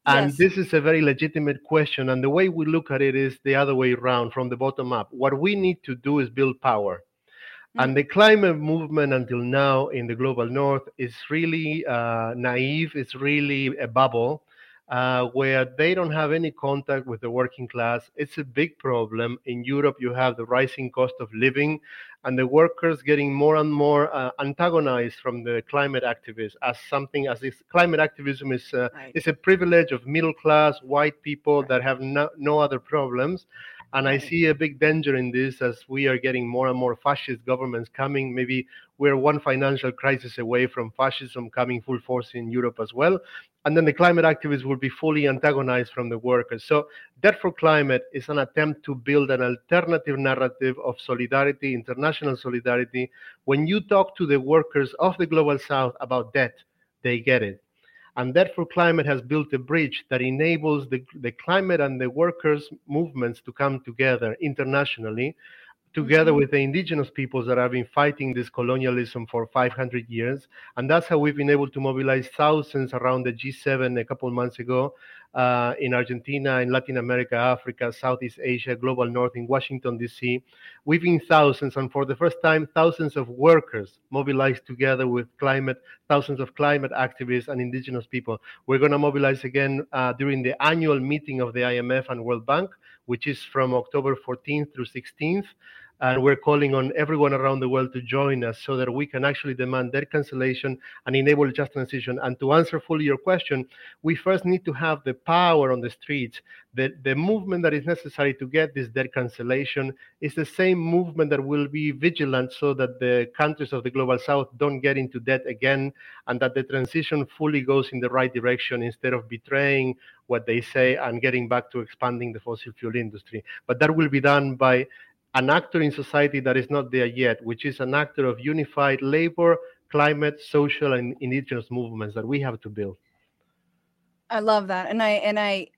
And yes. this is a very legitimate question and the way we look at it is the other way around from the bottom up. What we need to do is build power. Mm-hmm. and the climate movement until now in the global north is really uh, naive it's really a bubble uh, where they don't have any contact with the working class. It's a big problem. In Europe, you have the rising cost of living and the workers getting more and more uh, antagonized from the climate activists as something as if climate activism is, uh, right. is a privilege of middle class white people that have no, no other problems. And I see a big danger in this as we are getting more and more fascist governments coming. Maybe we're one financial crisis away from fascism coming full force in Europe as well. And then the climate activists will be fully antagonized from the workers. So, Debt for Climate is an attempt to build an alternative narrative of solidarity, international solidarity. When you talk to the workers of the global south about debt, they get it. And Debt for, Climate has built a bridge that enables the, the climate and the workers' movements to come together internationally, together mm-hmm. with the indigenous peoples that have been fighting this colonialism for 500 years. And that's how we've been able to mobilize thousands around the G7 a couple months ago uh, in Argentina, in Latin America, Africa, Southeast Asia, global north, in Washington, D.C. We've been thousands, and for the first time, thousands of workers mobilized together with climate, thousands of climate activists and indigenous people. We're going to mobilize again uh, during the annual meeting of the IMF and World Bank, which is from October 14th through 16th and we're calling on everyone around the world to join us so that we can actually demand debt cancellation and enable just transition. And to answer fully your question, we first need to have the power on the streets. The, the movement that is necessary to get this debt cancellation is the same movement that will be vigilant so that the countries of the global south don't get into debt again and that the transition fully goes in the right direction instead of betraying what they say and getting back to expanding the fossil fuel industry. But that will be done by an actor in society that is not there yet, which is an actor of unified labor, climate, social, and indigenous movements that we have to build.
I love that, and I and I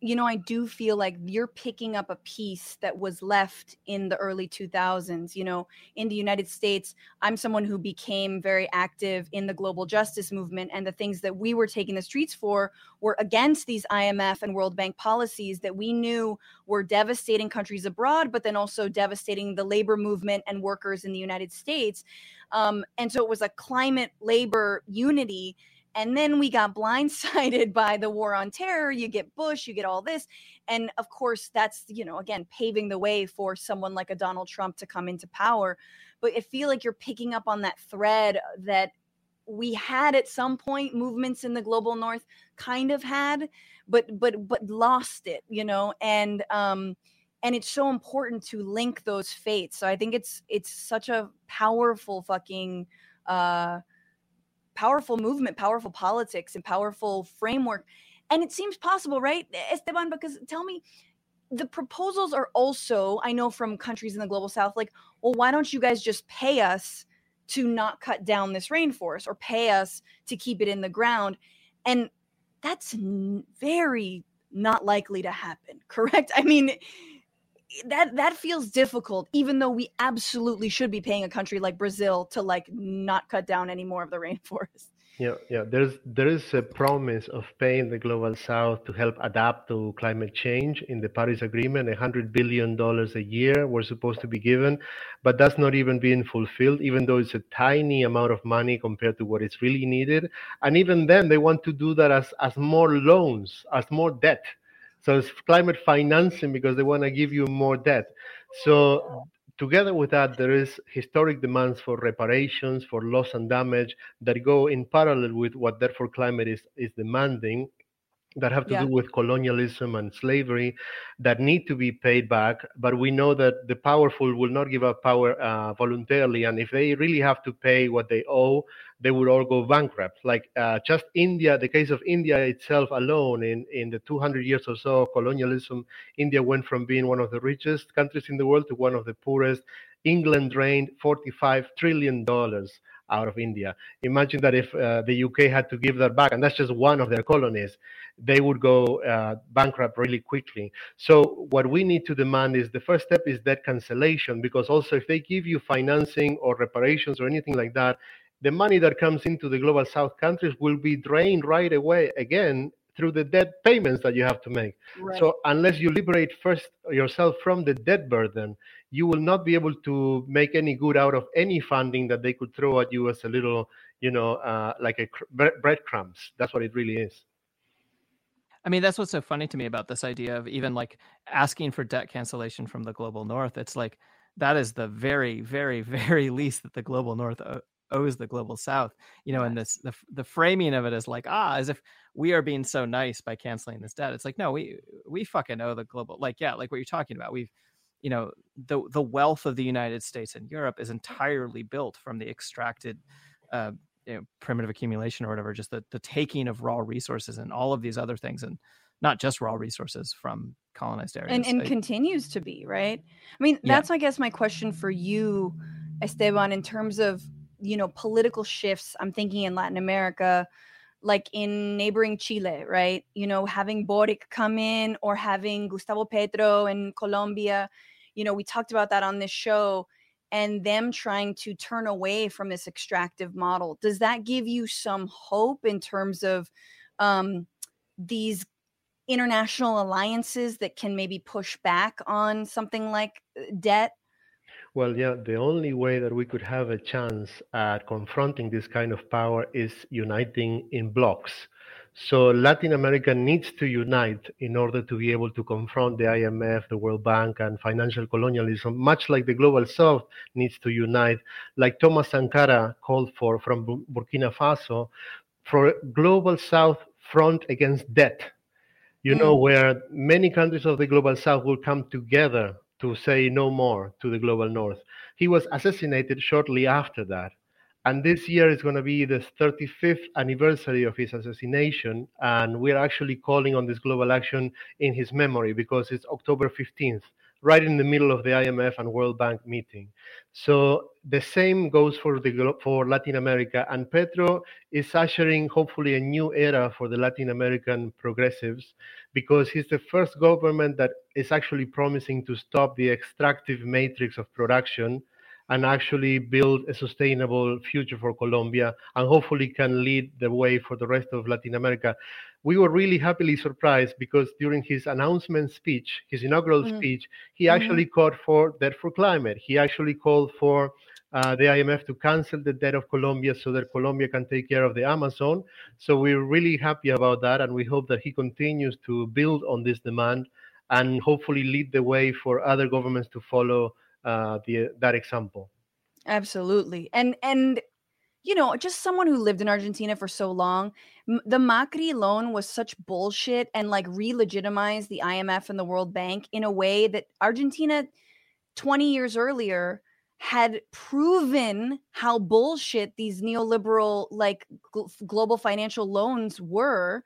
you know, I do feel like you're picking up a piece that was left in the early 2000s. You know, in the United States, I'm someone who became very active in the global justice movement, and the things that we were taking the streets for were against these IMF and World Bank policies that we knew were devastating countries abroad, but then also devastating the labor movement and workers in the United States. Um, and so it was a climate labor unity and then we got blindsided by the war on terror. You get Bush, you get all this. And of course, that's, you know, again, paving the way for someone like a Donald Trump to come into power. But I feel like you're picking up on that thread that we had at some point movements in the global north kind of had but but but lost it you know and um and it's so important to link those fates so i think it's it's such a powerful fucking uh powerful movement, powerful politics, and powerful framework. And it seems possible, right, Esteban? Because tell me, the proposals are also, I know from countries in the global south, like, well, why don't you guys just pay us to not cut down this rainforest or pay us to keep it in the ground? And that's very not likely to happen, correct? I mean, that that feels difficult even though we absolutely should be paying a country like brazil to like not cut down any more of the rainforest
Yeah, yeah. There's there is a promise of paying the global south to help adapt to climate change in the Paris Agreement. A hundred billion dollars a year were supposed to be given, but that's not even being fulfilled. Even though it's a tiny amount of money compared to what is really needed, and even then they want to do that as as more loans, as more debt. So it's climate financing because they want to give you more debt. So together with that, there is historic demands for reparations, for loss and damage that go in parallel with what Debt for Climate is, is demanding that have to
Yeah.
do with colonialism and slavery that need to be paid back. But we know that the powerful will not give up power uh, voluntarily. And if they really have to pay what they owe, they would all go bankrupt. Like uh, just India, the case of India itself alone, in, in the 200 years or so of colonialism, India went from being one of the richest countries in the world to one of the poorest. England drained 45 trillion dollars out of India. Imagine that if uh, the UK had to give that back, and that's just one of their colonies, they would go uh, bankrupt really quickly. So what we need to demand is the first step is debt cancellation, because also if they give you financing or reparations or anything like that, the money that comes into the global south countries will be drained right away again through the debt payments that you have to make.
Right.
So unless you liberate first yourself from the debt burden, you will not be able to make any good out of any funding that they could throw at you as a little, you know, uh, like a cr- bre- breadcrumbs. That's what it really is.
I mean, that's what's so funny to me about this idea of even like asking for debt cancellation from the global north. It's like that is the very, very, very least that the global north o- owes the global south. You know, and this the the framing of it is like ah, as if we are being so nice by canceling this debt. It's like no, we we fucking owe the global. Like yeah, like what you're talking about. We've you know the the wealth of the United States and Europe is entirely built from the extracted. Uh, you know, primitive accumulation or whatever, just the, the taking of raw resources and all of these other things, and not just raw resources from colonized areas.
and and
I-
continues to be right i mean
Yeah.
that's i guess my question for you esteban in terms of you know political shifts i'm thinking in latin america like in neighboring chile right? You know having boric come in or having gustavo petro in colombia you know we talked about that on this show and them trying to turn away from this extractive model. Does that give you some hope in terms of um, these international alliances that can maybe push back on something like uh, debt
Well, yeah, the only way that we could have a chance at confronting this kind of power is uniting in blocks. So Latin America needs to unite in order to be able to confront the IMF, the World Bank, and financial colonialism, much like the global south needs to unite, like Thomas Sankara called for from Burkina Faso, for a global south front against debt you know, mm. where many countries of the global south will come together to say no more to the global north. He was assassinated shortly after that. And this year is going to be the 35th anniversary of his assassination. And we're actually calling on this global action in his memory because it's October 15th, right in the middle of the IMF and World Bank meeting. So the same goes for the for Latin America, and Petro is ushering hopefully a new era for the Latin American progressives because he's the first government that is actually promising to stop the extractive matrix of production and actually build a sustainable future for Colombia and hopefully can lead the way for the rest of Latin America. We were really happily surprised because during his announcement speech, his inaugural
Mhm.
speech, he actually called for debt for climate. He actually called for uh, the IMF to cancel the debt of Colombia so that Colombia can take care of the Amazon. So we're really happy about that, and we hope that he continues to build on this demand and hopefully lead the way for other governments to follow uh, the, that example.
absolutely and and you know just someone who lived in argentina for so long the macri loan was such bullshit and like re-legitimized the imf and the world bank in a way that argentina 20 years earlier had proven how bullshit these neoliberal like gl- global financial loans were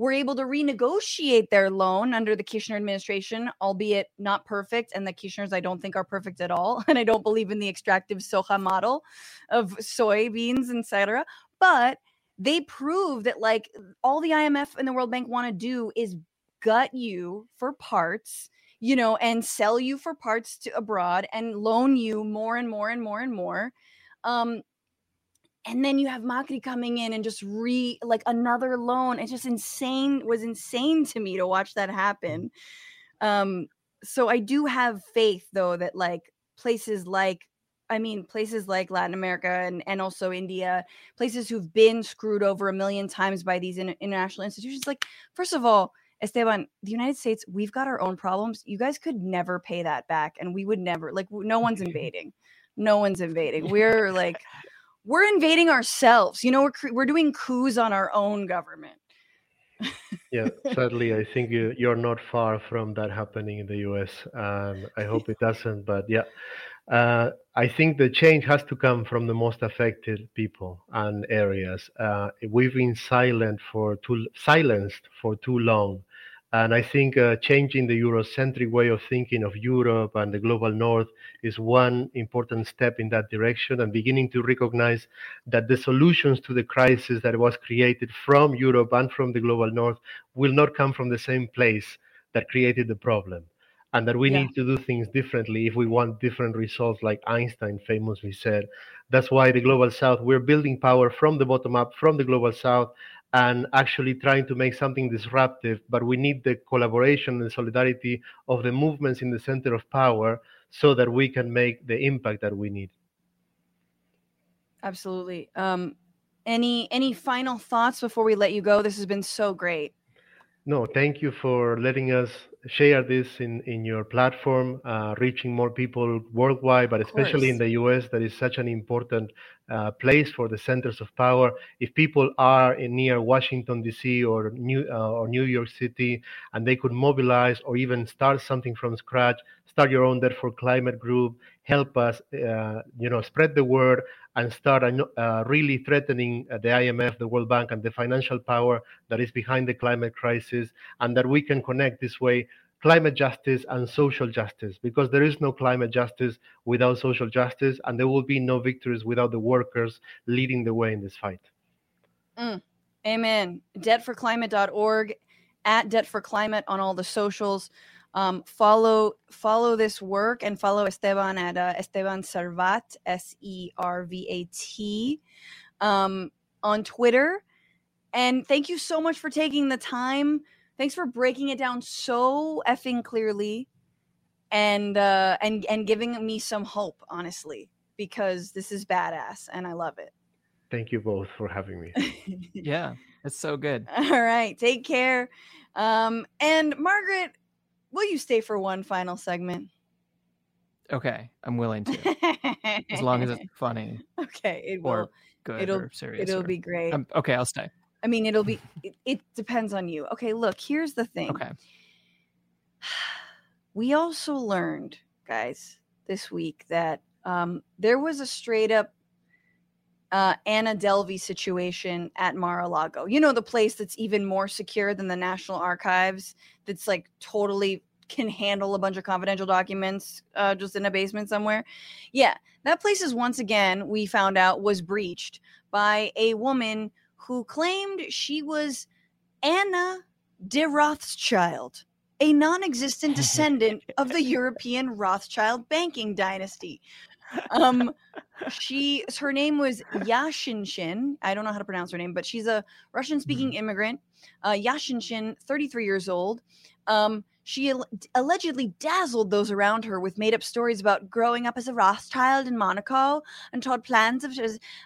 were able to renegotiate their loan under the Kirchner administration, albeit not perfect. And the Kirchners, I don't think, are perfect at all. And I don't believe in the extractive soja model of soybeans, etc. But they prove that like all the IMF and the World Bank want to do is gut you for parts, you know, and sell you for parts to abroad and loan you more and more and more and more. Um, and then you have Macri coming in and just re like another loan. It's just insane. Was insane to me to watch that happen. Um, so I do have faith though that like places like I mean, places like Latin America and, and also India, places who've been screwed over a million times by these in, international institutions. Like, first of all, Esteban, the United States, we've got our own problems. You guys could never pay that back, and we would never. Like, no one's invading. No one's invading. We're like, we're invading ourselves. You know, we're we're doing coups on our own government.
yeah, sadly, I think you, you're not far from that happening in the US, and I hope it doesn't. But yeah, uh, I think the change has to come from the most affected people and areas. Uh, we've been silent for too silenced for too long, and I think uh, changing the Eurocentric way of thinking of Europe and the global North is one important step in that direction, and beginning to recognize that the solutions to the crisis that was created from Europe and from the global North will not come from the same place that created the problem and that we
Yeah.
need to do things differently if we want different results, like Einstein famously said. That's why the global south, we're building power from the bottom up, from the global south, and actually trying to make something disruptive. But we need the collaboration and solidarity of the movements in the center of power so that we can make the impact that we need.
Absolutely. Um, any any final thoughts before we let you go? This has been so great.
No, thank you for letting us share this in, in your platform, uh, reaching more people worldwide, but especially in the US, that is such an important uh, place for the centers of power. If people are in near Washington D.C. or New uh, or New York City, and they could mobilize or even start something from scratch, start your own Debt for Climate group, help us, uh, you know, spread the word and start uh, really threatening uh, the IMF, the World Bank, and the financial power that is behind the climate crisis, and that we can connect this way climate justice and social justice, because there is no climate justice without social justice, and there will be no victories without the workers leading the way in this fight.
Mm. Amen. Debtforclimate.org, at Debt for Climate on all the socials. Um, follow follow this work and follow Esteban at uh, Esteban Servat S E R V A T um, on Twitter. And thank you so much for taking the time. Thanks for breaking it down so effing clearly, and uh, and and giving me some hope, honestly, because this is badass and I love it.
Thank you both for having me.
Yeah, it's so good.
All right, take care. Um, and Margaret, will you stay for one final segment?
Okay, I'm willing to, as long as it's funny
okay, it
or
will.
good
It'll
or serious.
it'll
or-
be great.
Um, okay, I'll stay.
I mean, it'll be. It, it depends on you. Okay, look. Here's the thing.
Okay.
We also learned, guys, this week that um, there was a straight up uh, Anna Delvey situation at Mar-a-Lago. You know, the place that's even more secure than the National Archives. That's like totally can handle a bunch of confidential documents uh, just in a basement somewhere. Yeah, that place is once again we found out was breached by a woman who claimed she was Anna de Rothschild, a non-existent descendant of the European Rothschild banking dynasty. Um, she her name was Yashinshin. I don't know how to pronounce her name, but she's a Russian-speaking immigrant. Uh, Yashinshin, 33 years old. Um, she al- allegedly dazzled those around her with made-up stories about growing up as a Rothschild in Monaco and told plans of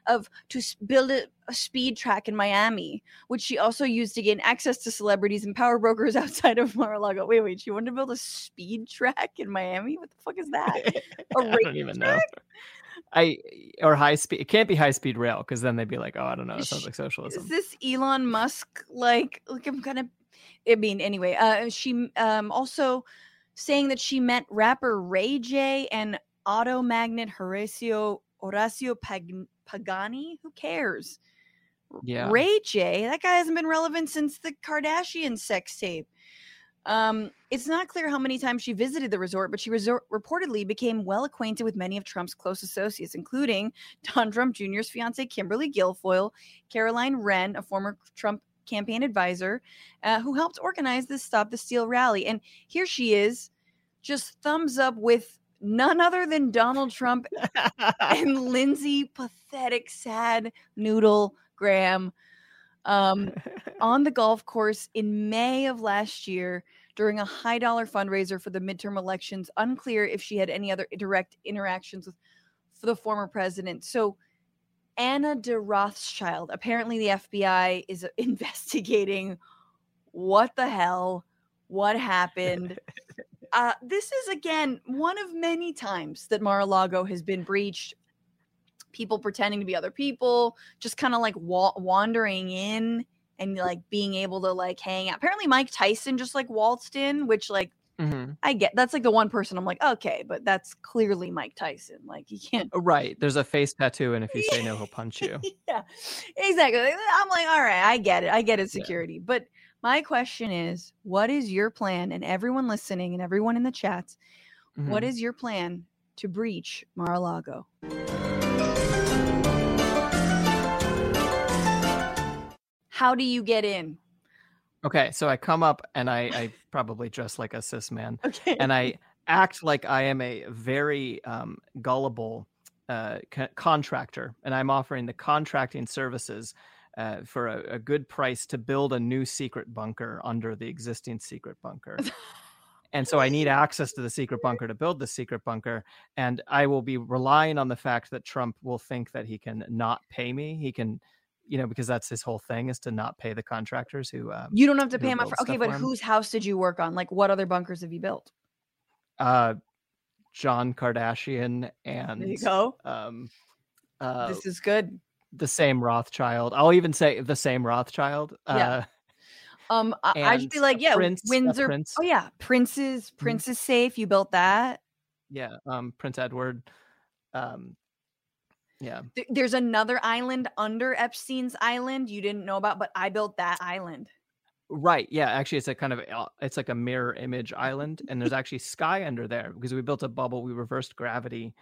of to build a, a speed track in Miami, which she also used to gain access to celebrities and power brokers outside of Mar-a-Lago. Wait, wait, she wanted to build a speed track in Miami? What the fuck is that? A
I don't even know. I or high speed. It can't be high speed rail because then they'd be like, oh, I don't know. It sounds like socialism.
Is this Elon Musk like like I'm kind of I mean anyway, uh she um also saying that she met rapper Ray J and auto magnate Horacio Horacio Pag- Pagani. Who cares?
Yeah.
Ray J, that guy hasn't been relevant since the Kardashian sex tape. Um, it's not clear how many times she visited the resort, but she resort- reportedly became well acquainted with many of Trump's close associates, including Don Trump Jr.'s fiancee Kimberly Guilfoyle, Caroline Wren, a former Trump campaign advisor, uh, who helped organize this Stop the Steal rally. And here she is, just thumbs up with none other than Donald Trump and Lindsey pathetic sad noodle Graham um, on the golf course in May of last year during a high dollar fundraiser for the midterm elections. Unclear if she had any other direct interactions with for the former president. So Anna de Rothschild, apparently the FBI is investigating what the hell, what happened. Uh, this is again one of many times that Mar-a-Lago has been breached. People pretending to be other people, just kind of like wa- wandering in and like being able to like hang out. Apparently, Mike Tyson just like waltzed in, which like
Mhm.
I get. That's like the one person I'm like, okay, but that's clearly Mike Tyson. Like he can't.
Right. There's a face tattoo, and if you say no, he'll punch you.
yeah, exactly. I'm like, all right, I get it. I get it,
Yeah.
security. But my question is, what is your plan? And everyone listening and everyone in the chat, what
Mhm.
is your plan to breach Mar-a-Lago? How do you get in?
Okay, so I come up and I, I probably dress like a cis man,
Okay.
and I act like I am a very um, gullible uh, co- contractor, and I'm offering the contracting services uh, for a, a good price to build a new secret bunker under the existing secret bunker. and so I need access to the secret bunker to build the secret bunker, and I will be relying on the fact that Trump will think that he can not pay me. He can. You know, because that's his whole thing is to not pay the contractors who um,
you don't have to pay him up for. Okay, but whose house did you work on? Like, what other bunkers have you built?
uh John Kardashian and
There you go.
um uh
this is good.
the same Rothschild. I'll even say the same Rothschild.
Yeah.
Uh
Um, I, I'd be like, yeah,
prince-
Windsor.
prince.
Oh yeah, Prince's
Mhm.
Prince is safe. You built that.
yeah, um Prince Edward. Um yeah.
Th- There's another island under Epstein's island you didn't know about, but I built that island.
Right. Yeah, actually it's a kind of uh, it's like a mirror image island and there's actually sky under there because we built a bubble, we reversed gravity.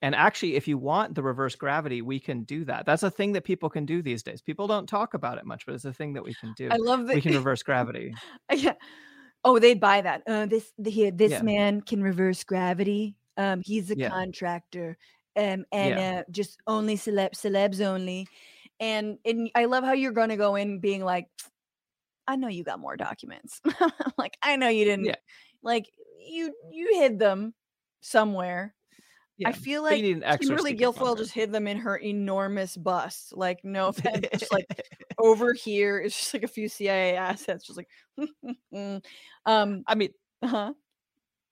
And actually if you want the reverse gravity, we can do that. That's a thing that people can do these days. People don't talk about it much, but it's a thing that we can do.
I love that.
We can reverse gravity.
yeah. Oh, they'd buy that. Uh, this the, here, this
Yeah.
man can reverse gravity. Um, he's a
Yeah.
contractor. Um, and
Yeah.
uh, just only celeb celebs only. And and I love how you're gonna go in being like, I know you got more documents. like I know you didn't.
Yeah.
Like you you hid them somewhere.
Yeah.
I feel like
need an extra
Kimberly Guilfoyle just hid them in her enormous bust. Like no offense, just like over here is just like a few CIA assets. Just like, um,
I mean,
uh-huh.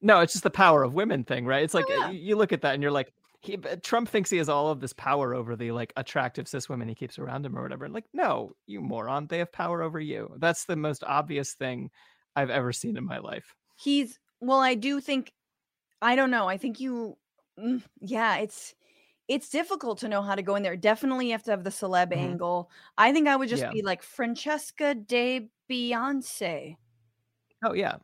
no, it's just the power of women thing, right? It's like uh,
yeah.
you look at that and you're like, he, Trump thinks he has all of this power over the like attractive cis women he keeps around him or whatever. Like, no, you moron, they have power over you. That's the most obvious thing I've ever seen in my life.
he's well. I do think. I don't know. I think you. mm, Yeah, it's it's difficult to know how to go in there. Definitely, you have to have the celeb
Mhm.
angle. I think I would just
Yeah.
be like Francesca de Beyonce,
Oh yeah,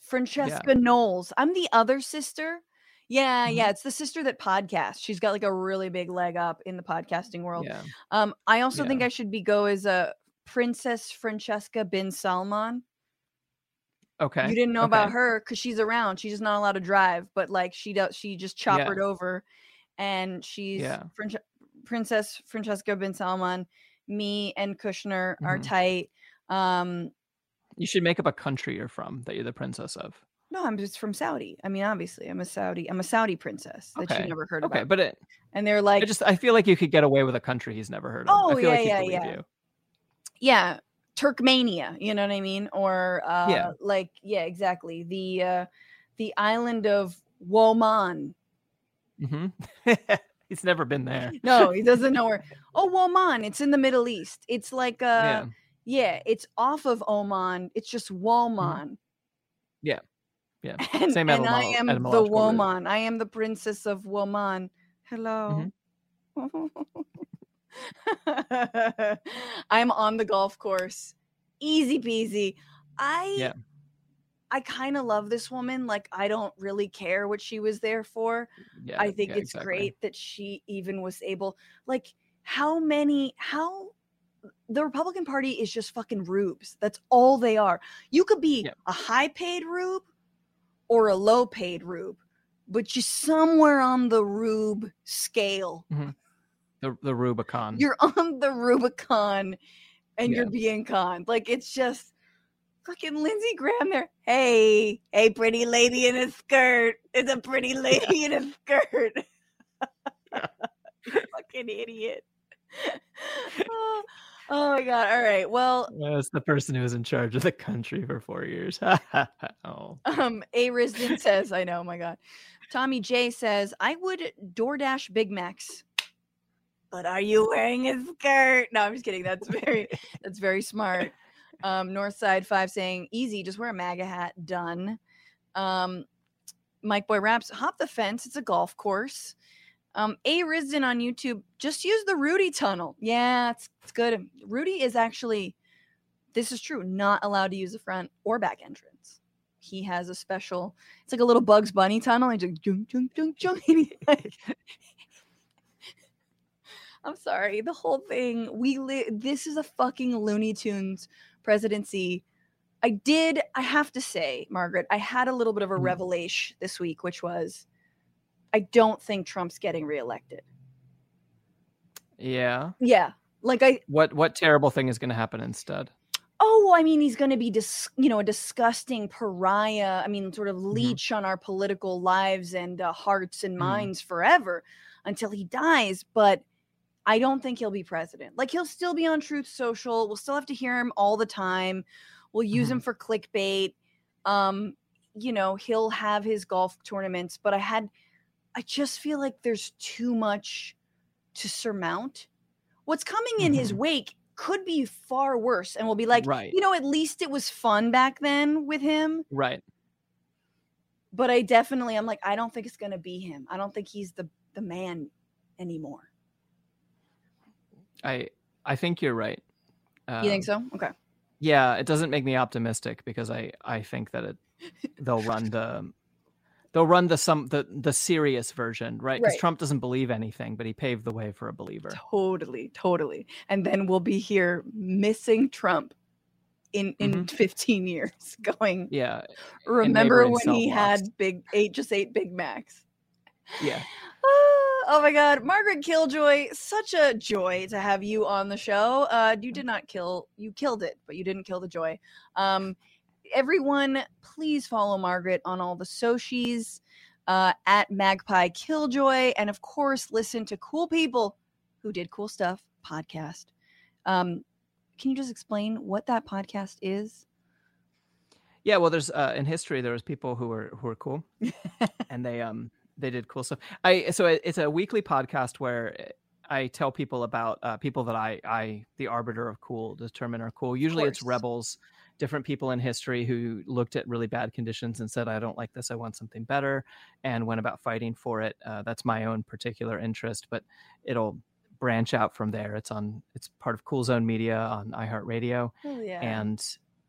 Francesca Knowles. I'm the other sister. Yeah,
Mhm.
yeah, it's the sister that podcasts. She's got like a really big leg up in the podcasting world.
yeah.
Um, I also think I should be go as a Princess Francesca bin Salman.
Okay.
You didn't know about her because she's around. She's just not allowed to drive, but like she does, she just
Yeah.
choppered over, and she's
Yeah.
Fran- Princess Francesca bin Salman. Me and Kushner are
Mhm.
tight. Um,
You should make up a country you're from that you're the princess of.
No, I'm just from Saudi. I mean, obviously, I'm a Saudi. I'm a Saudi princess that
Okay.
you never heard about.
Okay,
about.
but it,
and they're like, I
just I feel like you could get away with a country he's never heard of.
Oh,
I feel
yeah,
like
yeah, yeah.
you.
yeah turkmania you know what i mean or uh
Yeah.
like yeah exactly the uh the island of woman
hmm he's never been there.
no he doesn't know where oh woman it's in the middle east it's like uh
yeah.
yeah, it's off of oman it's just woman
Yeah.
And,
Same
and i am the woman i am the princess of woman hello i'm on the golf course easy peasy i
Yeah.
I kind of love this woman. Like, I don't really care what she was there for.
Yeah.
I think
yeah,
it's
exactly.
great that she even was able, like, how many, how the Republican Party is just fucking rubes. That's all they are. You could be
Yeah.
a high paid rube or a low paid rube. but you're somewhere on the Rube scale. Mm-hmm.
The the Rubicon.
You're on the Rubicon and you're being conned. Like it's just fucking Lindsey Graham there. Hey, hey, pretty lady in a skirt. It's a pretty lady in a skirt. fucking idiot. oh, oh my god. All right. Well,
That's the person who was in charge of the country for four years. oh,
Um, A Risden says, I know, Oh my God. Tommy J says, I would DoorDash Big Macs. But are you wearing a skirt? No, I'm just kidding. That's very that's very smart. Um, Northside Five saying, easy, just wear a MAGA hat. Done. Um, Mike Boy Raps, hop the fence. It's a golf course. Um, A Risden on YouTube, just use the Rudy tunnel. Yeah, it's, it's good. Rudy is actually, this is true, not allowed to use the front or back entrance. He has a special, it's like a little Bugs Bunny tunnel. He's like, junk, junk, junk, junk. and he, like- I'm sorry, the whole thing. We li- this is a fucking Looney Tunes presidency. I did, I have to say, Margaret, I had a little bit of a
Mhm.
revelation this week, which was I don't think Trump's getting reelected.
yeah.
Yeah. Like I
What what terrible thing is going to happen instead?
oh, I mean, he's going to be dis- you know, a disgusting pariah. I mean, sort of
Mm-hmm.
leech on our political lives and uh, hearts and
Mhm.
minds forever until he dies, but I don't think he'll be president. Like he'll still be on Truth Social. We'll still have to hear him all the time. We'll use
Mm-hmm.
him for clickbait. Um, you know, he'll have his golf tournaments, but I had I just feel like there's too much to surmount. What's coming in his
Mhm.
wake could be far worse and we'll be like,
Right.
you know, at least it was fun back then with him,
Right.
but I definitely I'm like I don't think it's going to be him. I don't think he's the the man anymore.
I I think you're right.
you think
Um,
so? Okay.
Yeah, it doesn't make me optimistic because I I think that it they'll run the they'll run the some the the serious version, right? Because
Right.
Trump doesn't believe anything, but he paved the way for a believer.
Totally, totally. And then we'll be here missing Trump in in 15 years going
Yeah,
remember when he had big eight just eight Big Macs.
yeah.
Ah, oh my god, Margaret Killjoy, such a joy to have you on the show. Uh you did not kill you killed it, but you didn't kill the joy. Um everyone, please follow Margaret on all the socials uh at Magpie Killjoy and of course listen to cool people who did cool stuff podcast. Um can you just explain what that podcast is?
Yeah, well, there's uh, in history there was people who were who were cool, and they um they did cool stuff. I so it- it's a weekly podcast where eh, I tell people about uh, people that I I the arbiter of cool determine are cool. Usually it's rebels, different people in history who looked at really bad conditions and said I don't like this, I want something better, and went about fighting for it. Uh, that's my own particular interest, but it'll branch out from there. It's on it's part of Cool Zone Media on iHeartRadio
Oh yeah.
and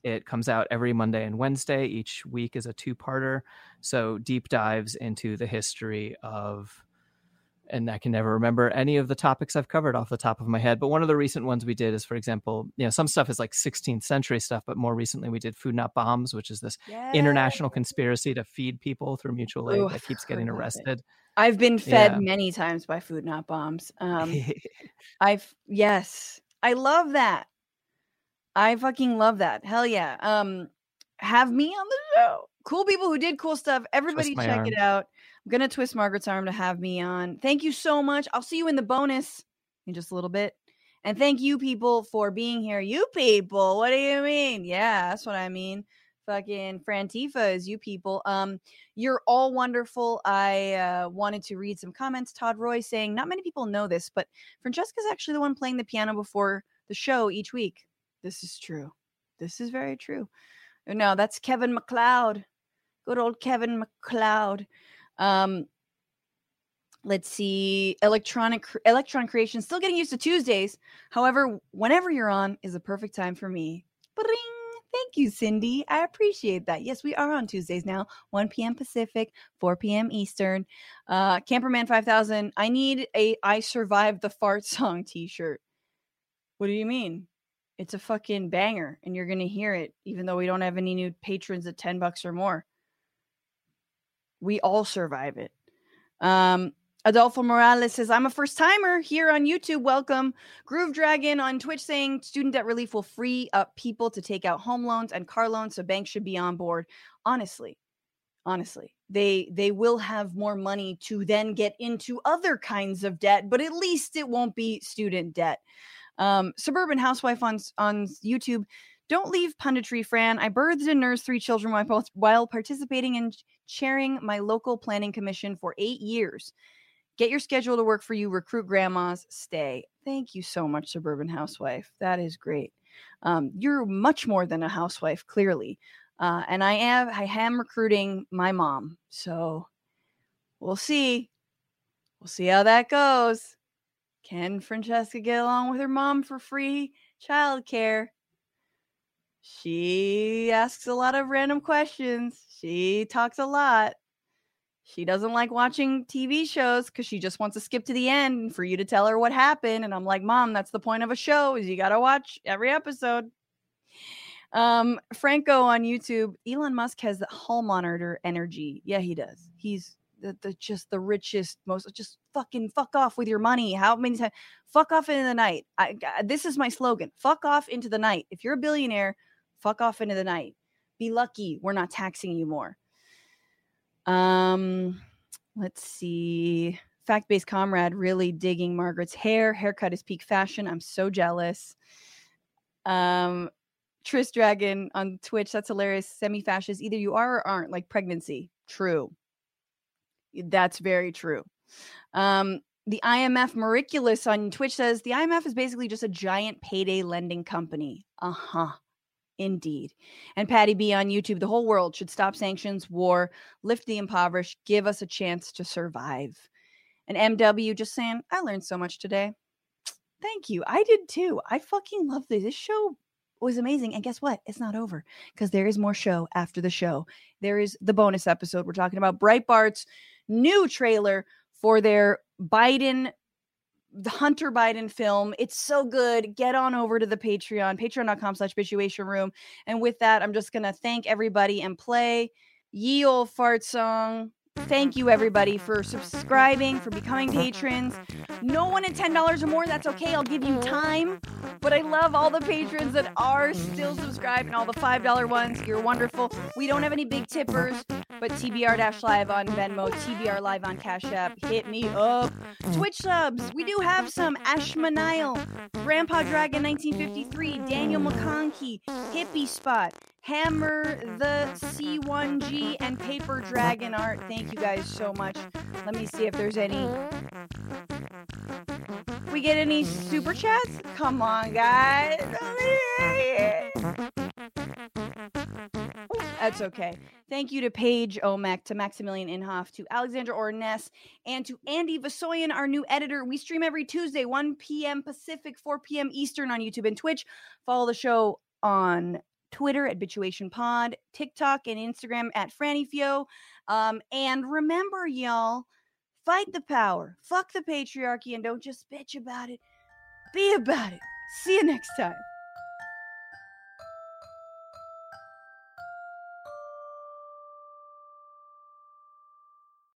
it comes out every Monday and Wednesday. Each week is a two parter. So deep dives into the history of, and I can never remember any of the topics I've covered off the top of my head. But one of the recent ones we did is, for example, you know, some stuff is like 16th century stuff, but more recently we did Food Not Bombs, which is this international conspiracy to feed people through mutual aid
Ooh,
that keeps getting
it.
arrested.
I've been fed
Yeah.
many times by food not bombs. Um I've yes. I love that. I fucking love that. Hell yeah. Um have me on the show. Cool people who did cool stuff. Everybody check it out. To twist Margaret's arm to have me on. Thank you so much. I'll see you in the bonus in just a little bit. And thank you people for being here. You people, what do you mean? Yeah, that's what I mean. Fucking Frantifa is you people. Um you're all wonderful. I uh, wanted to read some comments. Todd Roy saying, Not many people know this, but Francesca's actually the one playing the piano before the show each week. This is true. This is very true. No, that's Kevin MacLeod. Good old Kevin MacLeod. Um, let's see. Electronic Electron Creation still getting used to Tuesdays. However, whenever you're on is a perfect time for me. Bring. Thank you, Cindy. I appreciate that. Yes, we are on Tuesdays now, 1 p.m. Pacific, 4 p.m. Eastern. Uh, Camperman 5000. I need a I survived the fart song t-shirt. What do you mean? It's a fucking banger and you're going to hear it even though we don't have any new patrons at 10 bucks or more. We all survive it. Um, Adolfo Morales says, I'm a first timer here on YouTube. Welcome. Groove Dragon on Twitch saying student debt relief will free up people to take out home loans and car loans, so banks should be on board. Honestly, honestly, they they will have more money to then get into other kinds of debt, but at least it won't be student debt. Um, Suburban Housewife on on YouTube. Don't leave punditry, Fran. I birthed and nursed three children while, while participating in chairing my local planning commission for eight years. Get your schedule to work for you. Recruit grandmas. Stay. Thank you so much, Suburban Housewife. That is great. Um, you're much more than a housewife, clearly. Uh, and I am I am recruiting my mom. So we'll see. We'll see how that goes. Can Francesca get along with her mom for free childcare? She asks a lot of random questions. She talks a lot. She doesn't like watching TV shows because she just wants to skip to the end for you to tell her what happened. And I'm like, Mom, that's the point of a show is you gotta watch every episode. Um, Franco on YouTube, Elon Musk has the hall monitor energy. Yeah, he does. He's the, the just the richest, most just fucking fuck off with your money. How many times? Fuck off into the night. I, this is my slogan. Fuck off into the night. If you're a billionaire, fuck off into the night. Be lucky we're not taxing you more. Um, let's see. Fact based comrade really digging Margaret's hair. Haircut is peak fashion. I'm so jealous. Um, Tris Dragon on Twitch. That's hilarious. Semi fascist. Either you are or aren't, like pregnancy. True. That's very true. Um, the IMF Miraculous on Twitch says the IMF is basically just a giant payday lending company. Uh huh. Indeed. And Patty B on YouTube, the whole world should stop sanctions, war, lift the impoverished, give us a chance to survive. And MW just saying, I learned so much today. Thank you. I did too. I fucking love this. This show was amazing. And guess what? It's not over because there is more show after the show. There is the bonus episode. We're talking about Breitbart's new trailer for their Biden the Hunter Biden film. It's so good. Get on over to the Patreon, patreon.com slash bitchuation room. And with that, I'm just gonna thank everybody and play ye old fart song. Thank you everybody for subscribing, for becoming patrons. No one at $10 or more, that's okay. I'll give you time. But I love all the patrons that are still subscribed and all the $5 ones. You're wonderful. We don't have any big tippers, but TBR Live on Venmo, TBR Live on Cash App. Hit me up. Twitch subs, we do have some. Ashmanile, Grandpa Dragon 1953, Daniel McConkey, Hippie Spot, Hammer the C1G, and Paper Dragon Art. Thank you guys so much. Let me see if there's any. We get any super chats? Come on, guys. Oh, that's okay. Thank you to Paige Omek, to Maximilian Inhoff, to Alexandra Orness, and to Andy Vasoyan, our new editor. We stream every Tuesday, 1 p.m. Pacific, 4 p.m. Eastern on YouTube and Twitch. Follow the show on Twitter at Bitchuation Pod, TikTok and Instagram at Franny Fio. Um, and remember, y'all, fight the power, fuck the patriarchy, and don't just bitch about it. Be about it. See you next time.